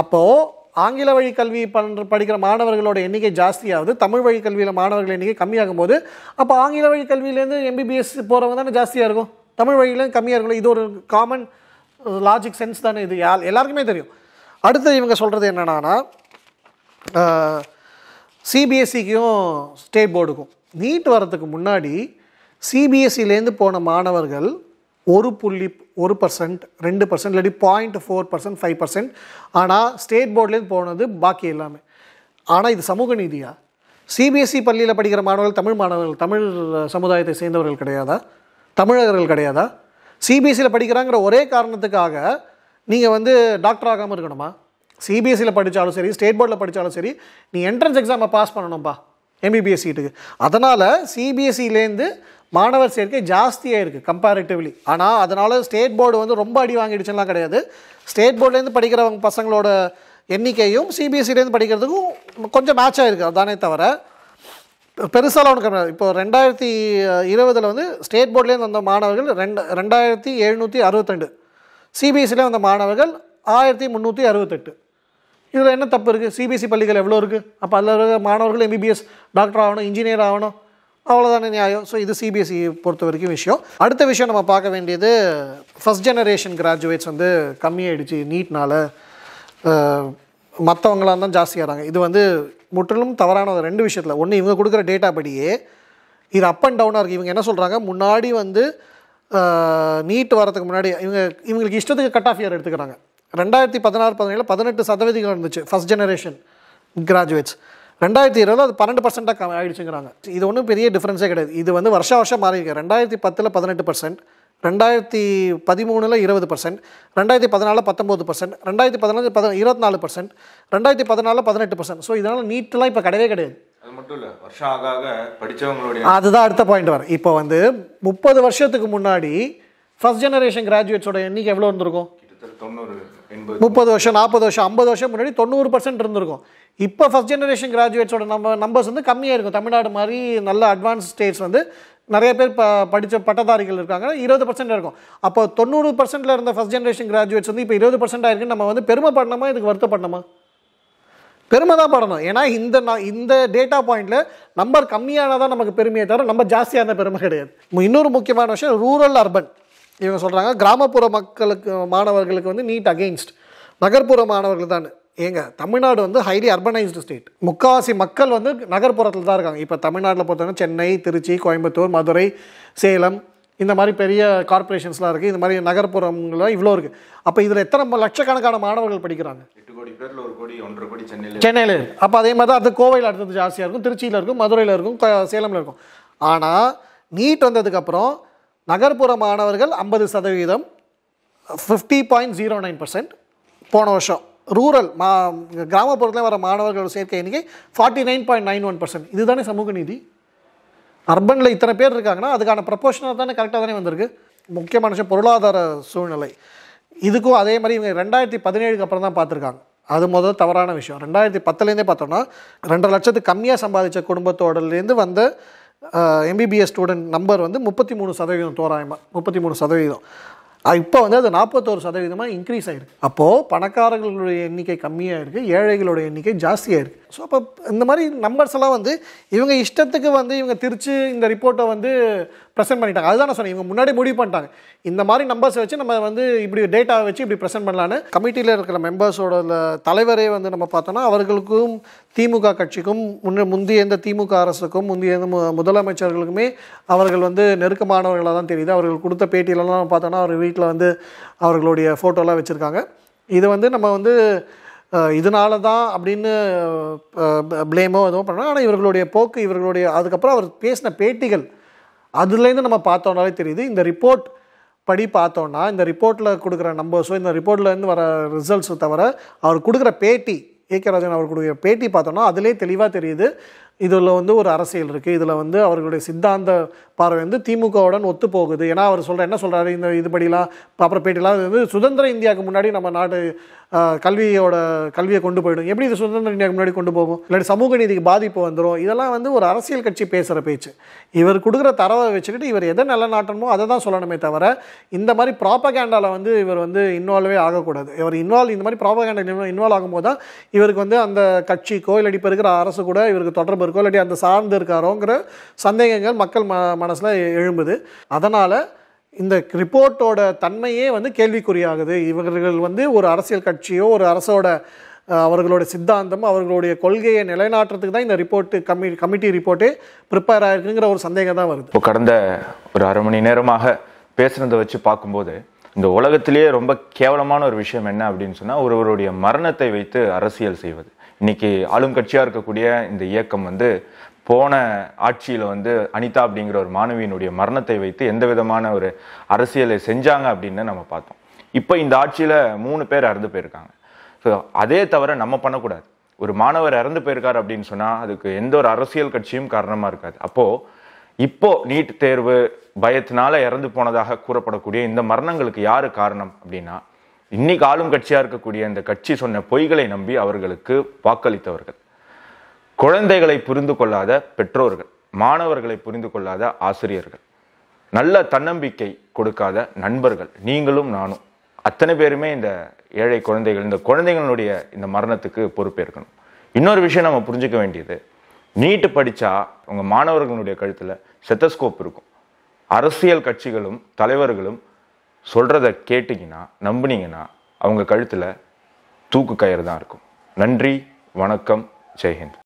அப்போது ஆங்கில வழி கல்வி பண்ற படிக்கிற மாணவர்களோட எண்ணிக்கை ஜாஸ்தியாகுது. தமிழ் வழி கல்வியில் மாணவர்கள் எண்ணிக்கை கம்மியாகும் போது அப்போ ஆங்கில வழி கல்வியிலேருந்து எம்பிபிஎஸ் போகிறவங்க தானே ஜாஸ்தியாக இருக்கும். தமிழ் வழியிலேருந்து கம்மியாக இருக்கும். இது ஒரு காமன் லாஜிக் சென்ஸ் தானே இது. யா- எல்லாருக்குமே தெரியும். அடுத்து இவங்க சொல்கிறது என்னென்னா சிபிஎஸ்சிக்கும் ஸ்டேட் போர்டுக்கும் நீட் வரதுக்கு முன்னாடி சிபிஎஸ்சிலேருந்து போன மாணவர்கள் ஒரு புள்ளி ஒரு பர்சன்ட் ரெண்டு பர்சன்ட் இல்லாட்டி point four percent five percent ஆனால் ஸ்டேட் போர்ட்லேருந்து போனது பாக்கி எல்லாமே. ஆனால் இது சமூக நீதியா? சிபிஎஸ்சி பள்ளியில் படிக்கிற மாணவர்கள் தமிழ் மாணவர்கள் தமிழ் சமுதாயத்தை சேர்ந்தவர்கள் கிடையாதா? தமிழர்கள் கிடையாதா? சிபிஎஸ்சியில் படிக்கிறாங்கிற ஒரே காரணத்துக்காக நீங்கள் வந்து டாக்டர் ஆகாமல் இருக்கணுமா? சிபிஎஸ்சியில் படித்தாலும் சரி ஸ்டேட் போர்டில் படித்தாலும் சரி நீ என்ட்ரன்ஸ் எக்ஸாமை பாஸ் பண்ணணும்ப்பா எம்பிபிஎஸ் சீட்டுக்கு அதனால் சிபிஎஸ்சிலேருந்து மாணவர் சேர்க்கை ஜாஸ்தியாக இருக்குது கம்பேரிட்டிவ்லி ஆனால் அதனால் ஸ்டேட் போர்டு வந்து ரொம்ப அடி வாங்கிடுச்சுலாம் கிடையாது. ஸ்டேட் போர்ட்லேருந்து படிக்கிறவங்க பசங்களோட எண்ணிக்கையும் சிபிஎஸ்சிலேருந்து படிக்கிறதுக்கும் கொஞ்சம் மேட்ச் ஆகிருக்கு அதானே தவிர பெருசாலாம் ஒன்று கிடையாது இப்போ ரெண்டாயிரத்தி இருபதில் வந்து ஸ்டேட் போர்ட்லேருந்து வந்த மாணவர்கள் ரெண்டு. ரெண்டாயிரத்தி எழுநூற்றி அறுபத்தெண்டு சிபிஎஸ்சிலே வந்த மாணவர்கள் ஆயிரத்தி முந்நூற்றி அறுபத்தெட்டு இதில் என்ன தப்பு இருக்குது சிபிஎஸ்சி பள்ளிகள் எவ்வளோ இருக்குது அப்போ அதில் மாணவர்கள் எம்பிபிஎஸ் டாக்டர் ஆகணும் இன்ஜினியர் ஆகணும். அவ்வளோதானே நியாயம். ஸோ இது சிபிஎஸ்சி பொறுத்த வரைக்கும் விஷயம். அடுத்த விஷயம் நம்ம பார்க்க வேண்டியது ஃபஸ்ட் ஜெனரேஷன் கிராஜுவேட்ஸ் வந்து கம்மியாயிடுச்சு நீட்னால். மற்றவங்களாம் தான் ஜாஸ்தியாகிறாங்க இது வந்து முற்றிலும் தவறான ரெண்டு விஷயத்தில். ஒன்று இவங்க கொடுக்குற டேட்டா படியே இது அப் அண்ட் டவுனாக இருக்குது இவங்க என்ன சொல்கிறாங்க முன்னாடி வந்து நீட் வரதுக்கு முன்னாடி இவங்க இவங்களுக்கு இஷ்டத்துக்கு கட் ஆஃப் இயர் எடுத்துக்கிறாங்க. ரெண்டாயிரத்தி பதினாறு பதினேழு பதினெட்டு சதவீதம் இருந்துச்சு ஃபஸ்ட் ஜெனரேஷன் கிராஜுவேட்ஸ் ரெண்டாயிரத்தி இருபது அது பன்னெண்டு பர்சென்ட்டாக ஆயிடுச்சுங்கிறாங்க. இது ஒன்றும் பெரிய டிஃப்ரென்ஸே கிடையாது. இது வந்து வருஷ வருஷம் மாறி இருக்கு ரெண்டாயிரத்தி பத்தில் பதினெட்டு பர்சன்ட் ரெண்டாயிரத்தி பதிமூணில் இருபது பர்சன்ட் ரெண்டாயிரத்தி பதினாலில் பத்தொம்போது பர்சன்ட் ரெண்டாயிரத்தி பதினாலு பத இருபத்தி நாலு பர்சன்ட் ரெண்டாயிரத்தி பதினாலில் பதினெட்டு பர்சன்ட் ஸோ இதனால் நீட்லாம் இப்போ கிடையவே கிடையாது. அது மட்டும் இல்லை வருஷம் ஆக ஆக படித்தவங்களுடைய அதுதான் அடுத்த பாயிண்ட் வரும். இப்போ வந்து முப்பது வருஷத்துக்கு முன்னாடி ஃபர்ஸ்ட் ஜெனரேஷன் கிராஜுவேட்ஸோட எண்ணிக்கை எவ்வளோ இருந்திருக்கும்? தொண்ணூறு. முப்பது வருஷம் நாற்பது வருஷம் ஐம்பது வருஷம் முன்னாடி தொண்ணூறு பர்சன்ட் இருந்திருக்கும். இப்போ ஃபஸ்ட் ஜெனரேஷன் கிராஜுவேட்ஸோட நம்ம நம்பர்ஸ் வந்து கம்மியாக இருக்கும். தமிழ்நாடு மாதிரி நல்ல அட்வான்ஸ் ஸ்டேட்ஸ் வந்து நிறைய பேர் ப படித்த பட்டதாரிகள் இருக்காங்க. இருபது பர்சன்ட் இருக்கும். அப்போ தொண்ணூறு பர்சன்ட்ல இருந்த ஃபஸ்ட் ஜென்ரேஷன் கிராஜுவேட்ஸ் வந்து இப்போ இருபது பர்சன்ட் ஆயிருக்கு நம்ம வந்து பெருமைப்படணுமா இதுக்கு வருத்தப்படணுமா பெருமை தான் படணும். ஏன்னா இந்த நான் இந்த டேட்டா பாயிண்ட்டில் நம்பர் கம்மியானதான் நமக்கு பெருமையை தவிர நம்ம ஜாஸ்தியான பெருமை கிடையாது. இன்னொரு முக்கியமான விஷயம் ரூரல் அர்பன் இவங்க சொல்றாங்க கிராமப்புற மக்களுக்கு மாணவர்களுக்கு வந்து நீட் அகெயின்ஸ்ட் நகர்ப்புற மாணவர்கள் தான். ஏங்க தமிழ்நாடு வந்து ஹைலி அர்பனைஸ்டு ஸ்டேட் முக்காவாசி மக்கள் வந்து நகர்ப்புறத்தில் தான் இருக்காங்க. இப்போ தமிழ்நாட்டில் பொறுத்தவரை சென்னை திருச்சி கோயம்புத்தூர் மதுரை சேலம் இந்த மாதிரி பெரிய கார்ப்பரேஷன்ஸ்லாம் இருக்குது இந்த மாதிரி நகர்ப்புறங்கள்லாம் இவ்வளோ இருக்குது அப்போ இதில் எத்தனை லட்சக்கணக்கான மாணவர்கள் படிக்கிறாங்க? எட்டு கோடி பேர்ல ஒரு கோடி ஒன்றரை கோடி சென்னையில் சென்னையில் அப்போ அதே மாதிரி தான் அது கோவையில் அடுத்தது ஜாஸ்தியாக இருக்கும் திருச்சியில் இருக்கும் மதுரையில் இருக்கும் சேலம்ல இருக்கும். ஆனால் நீட் வந்ததுக்கப்புறம் நகர்ப்புற மாணவர்கள் ஐம்பது சதவீதம் fifty point zero nine percent போன வருஷம் ரூரல் மா கிராமப்புறத்தில் வர மாணவர்களோட சேர்க்கை எண்ணிக்கை forty nine point nine one percent இதுதானே சமூக நீதி? அர்பனில் இத்தனை பேர் இருக்காங்கன்னா அதுக்கான ப்ரொபோஷனாக தானே கரெக்டாக தானே வந்திருக்கு. முக்கியமான விஷயம் பொருளாதார சூழ்நிலை. இதுக்கும் அதே மாதிரி இவங்க ரெண்டாயிரத்தி பதினேழுக்கு அப்புறம் தான் பார்த்துருக்காங்க. அது முதல் தவறான விஷயம். ரெண்டாயிரத்தி பத்துலேருந்தே பார்த்தோம்னா ரெண்டரை லட்சத்துக்கு கம்மியாக சம்பாதிச்ச குடும்பத்தோடலேருந்து வந்த எம்பிபிஎஸ் ஸ்டூடெண்ட் நம்பர் வந்து முப்பத்தி மூணு சதவீதம் தோராயமாக முப்பத்தி மூணு சதவீதம் இப்போ வந்து அது நாற்பத்தோரு சதவீதமாக இன்க்ரீஸ் ஆகிருக்கு அப்போது பணக்காரர்களுடைய எண்ணிக்கை கம்மியாக இருக்குது ஏழைகளுடைய எண்ணிக்கை ஜாஸ்தியாக இருக்குது ஸோ அப்போ இந்த மாதிரி நம்பர்ஸ் எல்லாம் வந்து இவங்க இஷ்டத்துக்கு வந்து இவங்க திருச்சி இந்த ரிப்போர்ட்டை வந்து ப்ரெசென்ட் பண்ணிட்டாங்க. அதுதான் நான் சொன்னேன் இவங்க முன்னாடி முடிவு பண்ணிட்டாங்க. இந்த மாதிரி நம்பர்ஸ் வச்சு நம்ம வந்து இப்படி டேட்டாவை வச்சு இப்படி ப்ரெசென்ட் பண்ணலான்னு கமிட்டியில் இருக்கிற மெம்பர்ஸோட தலைவரே வந்து நம்ம பார்த்தோன்னா அவர்களுக்கும் திமுக கட்சிக்கும் முன்ன முந்தைய எந்த திமுக அரசுக்கும் முந்தைய எந்த முதலமைச்சர்களுக்குமே அவர்கள் வந்து நெருக்கமானவர்களாக தான் தெரியுது. அவர்கள் கொடுத்த பேட்டியிலலாம் பார்த்தோன்னா அவர் வீட்டில் வந்து அவர்களுடைய ஃபோட்டோலாம் வச்சுருக்காங்க. இது வந்து நம்ம வந்து இதனால தான் அப்படின்னு ப்ளேமோ எதுவும் பண்ணலாம் ஆனால் இவர்களுடைய போக்கு இவர்களுடைய அதுக்கப்புறம் அவர் பேசின பேட்டிகள் அதுலேருந்து நம்ம பார்த்தோன்னாலே தெரியுது. இந்த ரிப்போர்ட் படி பார்த்தோன்னா இந்த ரிப்போர்ட்டில் கொடுக்குற நம்பர்ஸோ இந்த ரிப்போர்ட்லேருந்து வர ரிசல்ட்ஸோ தவிர அவர் கொடுக்குற பேட்டி ஏகே ராஜன் அவர் பேட்டி பார்த்தோன்னா அதிலே தெளிவாக தெரியுது. இதில் வந்து ஒரு அரசியல் இருக்குது இதில் வந்து அவர்களுடைய சித்தாந்த பார்வை வந்து திமுகவுடன் ஒத்து போகுது ஏன்னா அவர் சொல்கிற என்ன சொல்கிறாரு இந்த இதுபடிலாம் அப்புறம் பேட்டிலாம் வந்து சுதந்திர இந்தியாவுக்கு முன்னாடி நம்ம நாடு கல்வியோட கல்வியை கொண்டு போயிடும். எப்படி இது சுதந்திர இந்தியாவுக்கு முன்னாடி கொண்டு போகும்? இல்லாட்டி சமூக நீதிக்கு பாதிப்பு வந்துடும் இதெல்லாம் வந்து ஒரு அரசியல் கட்சி பேசுகிற பேச்சு. இவர் கொடுக்குற தரவை வச்சுக்கிட்டு இவர் எதை நல்ல நாட்டணுமோ அதை தான் சொல்லணுமே தவிர இந்த மாதிரி ப்ராப்பகேண்டாவில் வந்து இவர் வந்து இன்வால்வே ஆகக்கூடாது. இவர் இன்வால்வ் இந்த மாதிரி ப்ராப்பகேண்டா இன்வால்வ் ஆகும்போது தான் இவருக்கு வந்து அந்த கட்சிக்கோ இல்லாட்டி இப்போ இருக்கிற அரசு கூட இவருக்கு தொடர்பு இருக்கோ இல்லாட்டி அந்த சார்ந்து இருக்காரோங்கிற சந்தேகங்கள் மக்கள் ம மனசில் எழும்புது. அதனால் இந்த ரிப்போர்ட்டோட தன்மையே வந்து கேள்விக்குறியாகுது. இவர்கள் வந்து ஒரு அரசியல் கட்சியோ ஒரு அரசோட அவர்களோட சித்தாந்தம் அவர்களுடைய கொள்கையை நிலைநாட்டுறதுக்கு தான் இந்த ரிப்போர்ட்டு கமி கமிட்டி ரிப்போர்ட்டே ப்ரிப்பேர் ஆயிருக்குங்கிற ஒரு சந்தேகம் தான் வருது. இப்போ கடந்த ஒரு அரை மணி நேரமாக பேசுனதை வச்சு பார்க்கும்போது இந்த உலகத்திலேயே ரொம்ப கேவலமான ஒரு விஷயம் என்ன அப்படின்னு சொன்னால் ஒருவருடைய மரணத்தை வைத்து அரசியல் செய்வது. இன்னைக்கு ஆளும் கட்சியாக இருக்கக்கூடிய இந்த இயக்கம் வந்து போன ஆட்சியில் வந்து அனிதா அப்படிங்கிற ஒரு மாணவியினுடைய மரணத்தை வைத்து எந்த விதமான ஒரு அரசியலை செஞ்சாங்க அப்படின்னு நம்ம பார்த்தோம். இப்போ இந்த ஆட்சியில் மூணு பேர் இறந்து போயிருக்காங்க. ஸோ அதே தவிர நம்ம பண்ணக்கூடாது. ஒரு மாணவர் இறந்து போயிருக்காரு அப்படின்னு சொன்னால் அதுக்கு எந்த ஒரு அரசியல் கட்சியும் காரணமாக இருக்காது. அப்போது இப்போ நீட் தேர்வு பயத்தினால இறந்து போனதாக கூறப்படக்கூடிய இந்த மரணங்களுக்கு யார் காரணம் அப்படின்னா இன்னைக்கு ஆளும் கட்சியாக இருக்கக்கூடிய இந்த கட்சி சொன்ன பொய்களை நம்பி அவர்களுக்கு வாக்களித்தவர்கள். குழந்தைகளை புரிந்து கொள்ளாத பெற்றோர்கள் மாணவர்களை புரிந்து கொள்ளாத ஆசிரியர்கள் நல்ல தன்னம்பிக்கை கொடுக்காத நண்பர்கள் நீங்களும் நானும் அத்தனை பேருமே இந்த ஏழை குழந்தைகள் இந்த குழந்தைகளுடைய இந்த மரணத்துக்கு பொறுப்பேற்கணும். இன்னொரு விஷயம் நம்ம புரிஞ்சுக்க வேண்டியது நீட்டு படித்தா உங்கள் மாணவர்களுடைய கழுத்தில் செத்தஸ்கோப் இருக்கும். அரசியல் கட்சிகளும் தலைவர்களும் சொல்கிறத கேட்டிங்கன்னா நம்புனீங்கன்னா அவங்க கழுத்தில் தூக்கு கயிறு தான் இருக்கும். நன்றி வணக்கம் ஜெய்ஹிந்த்.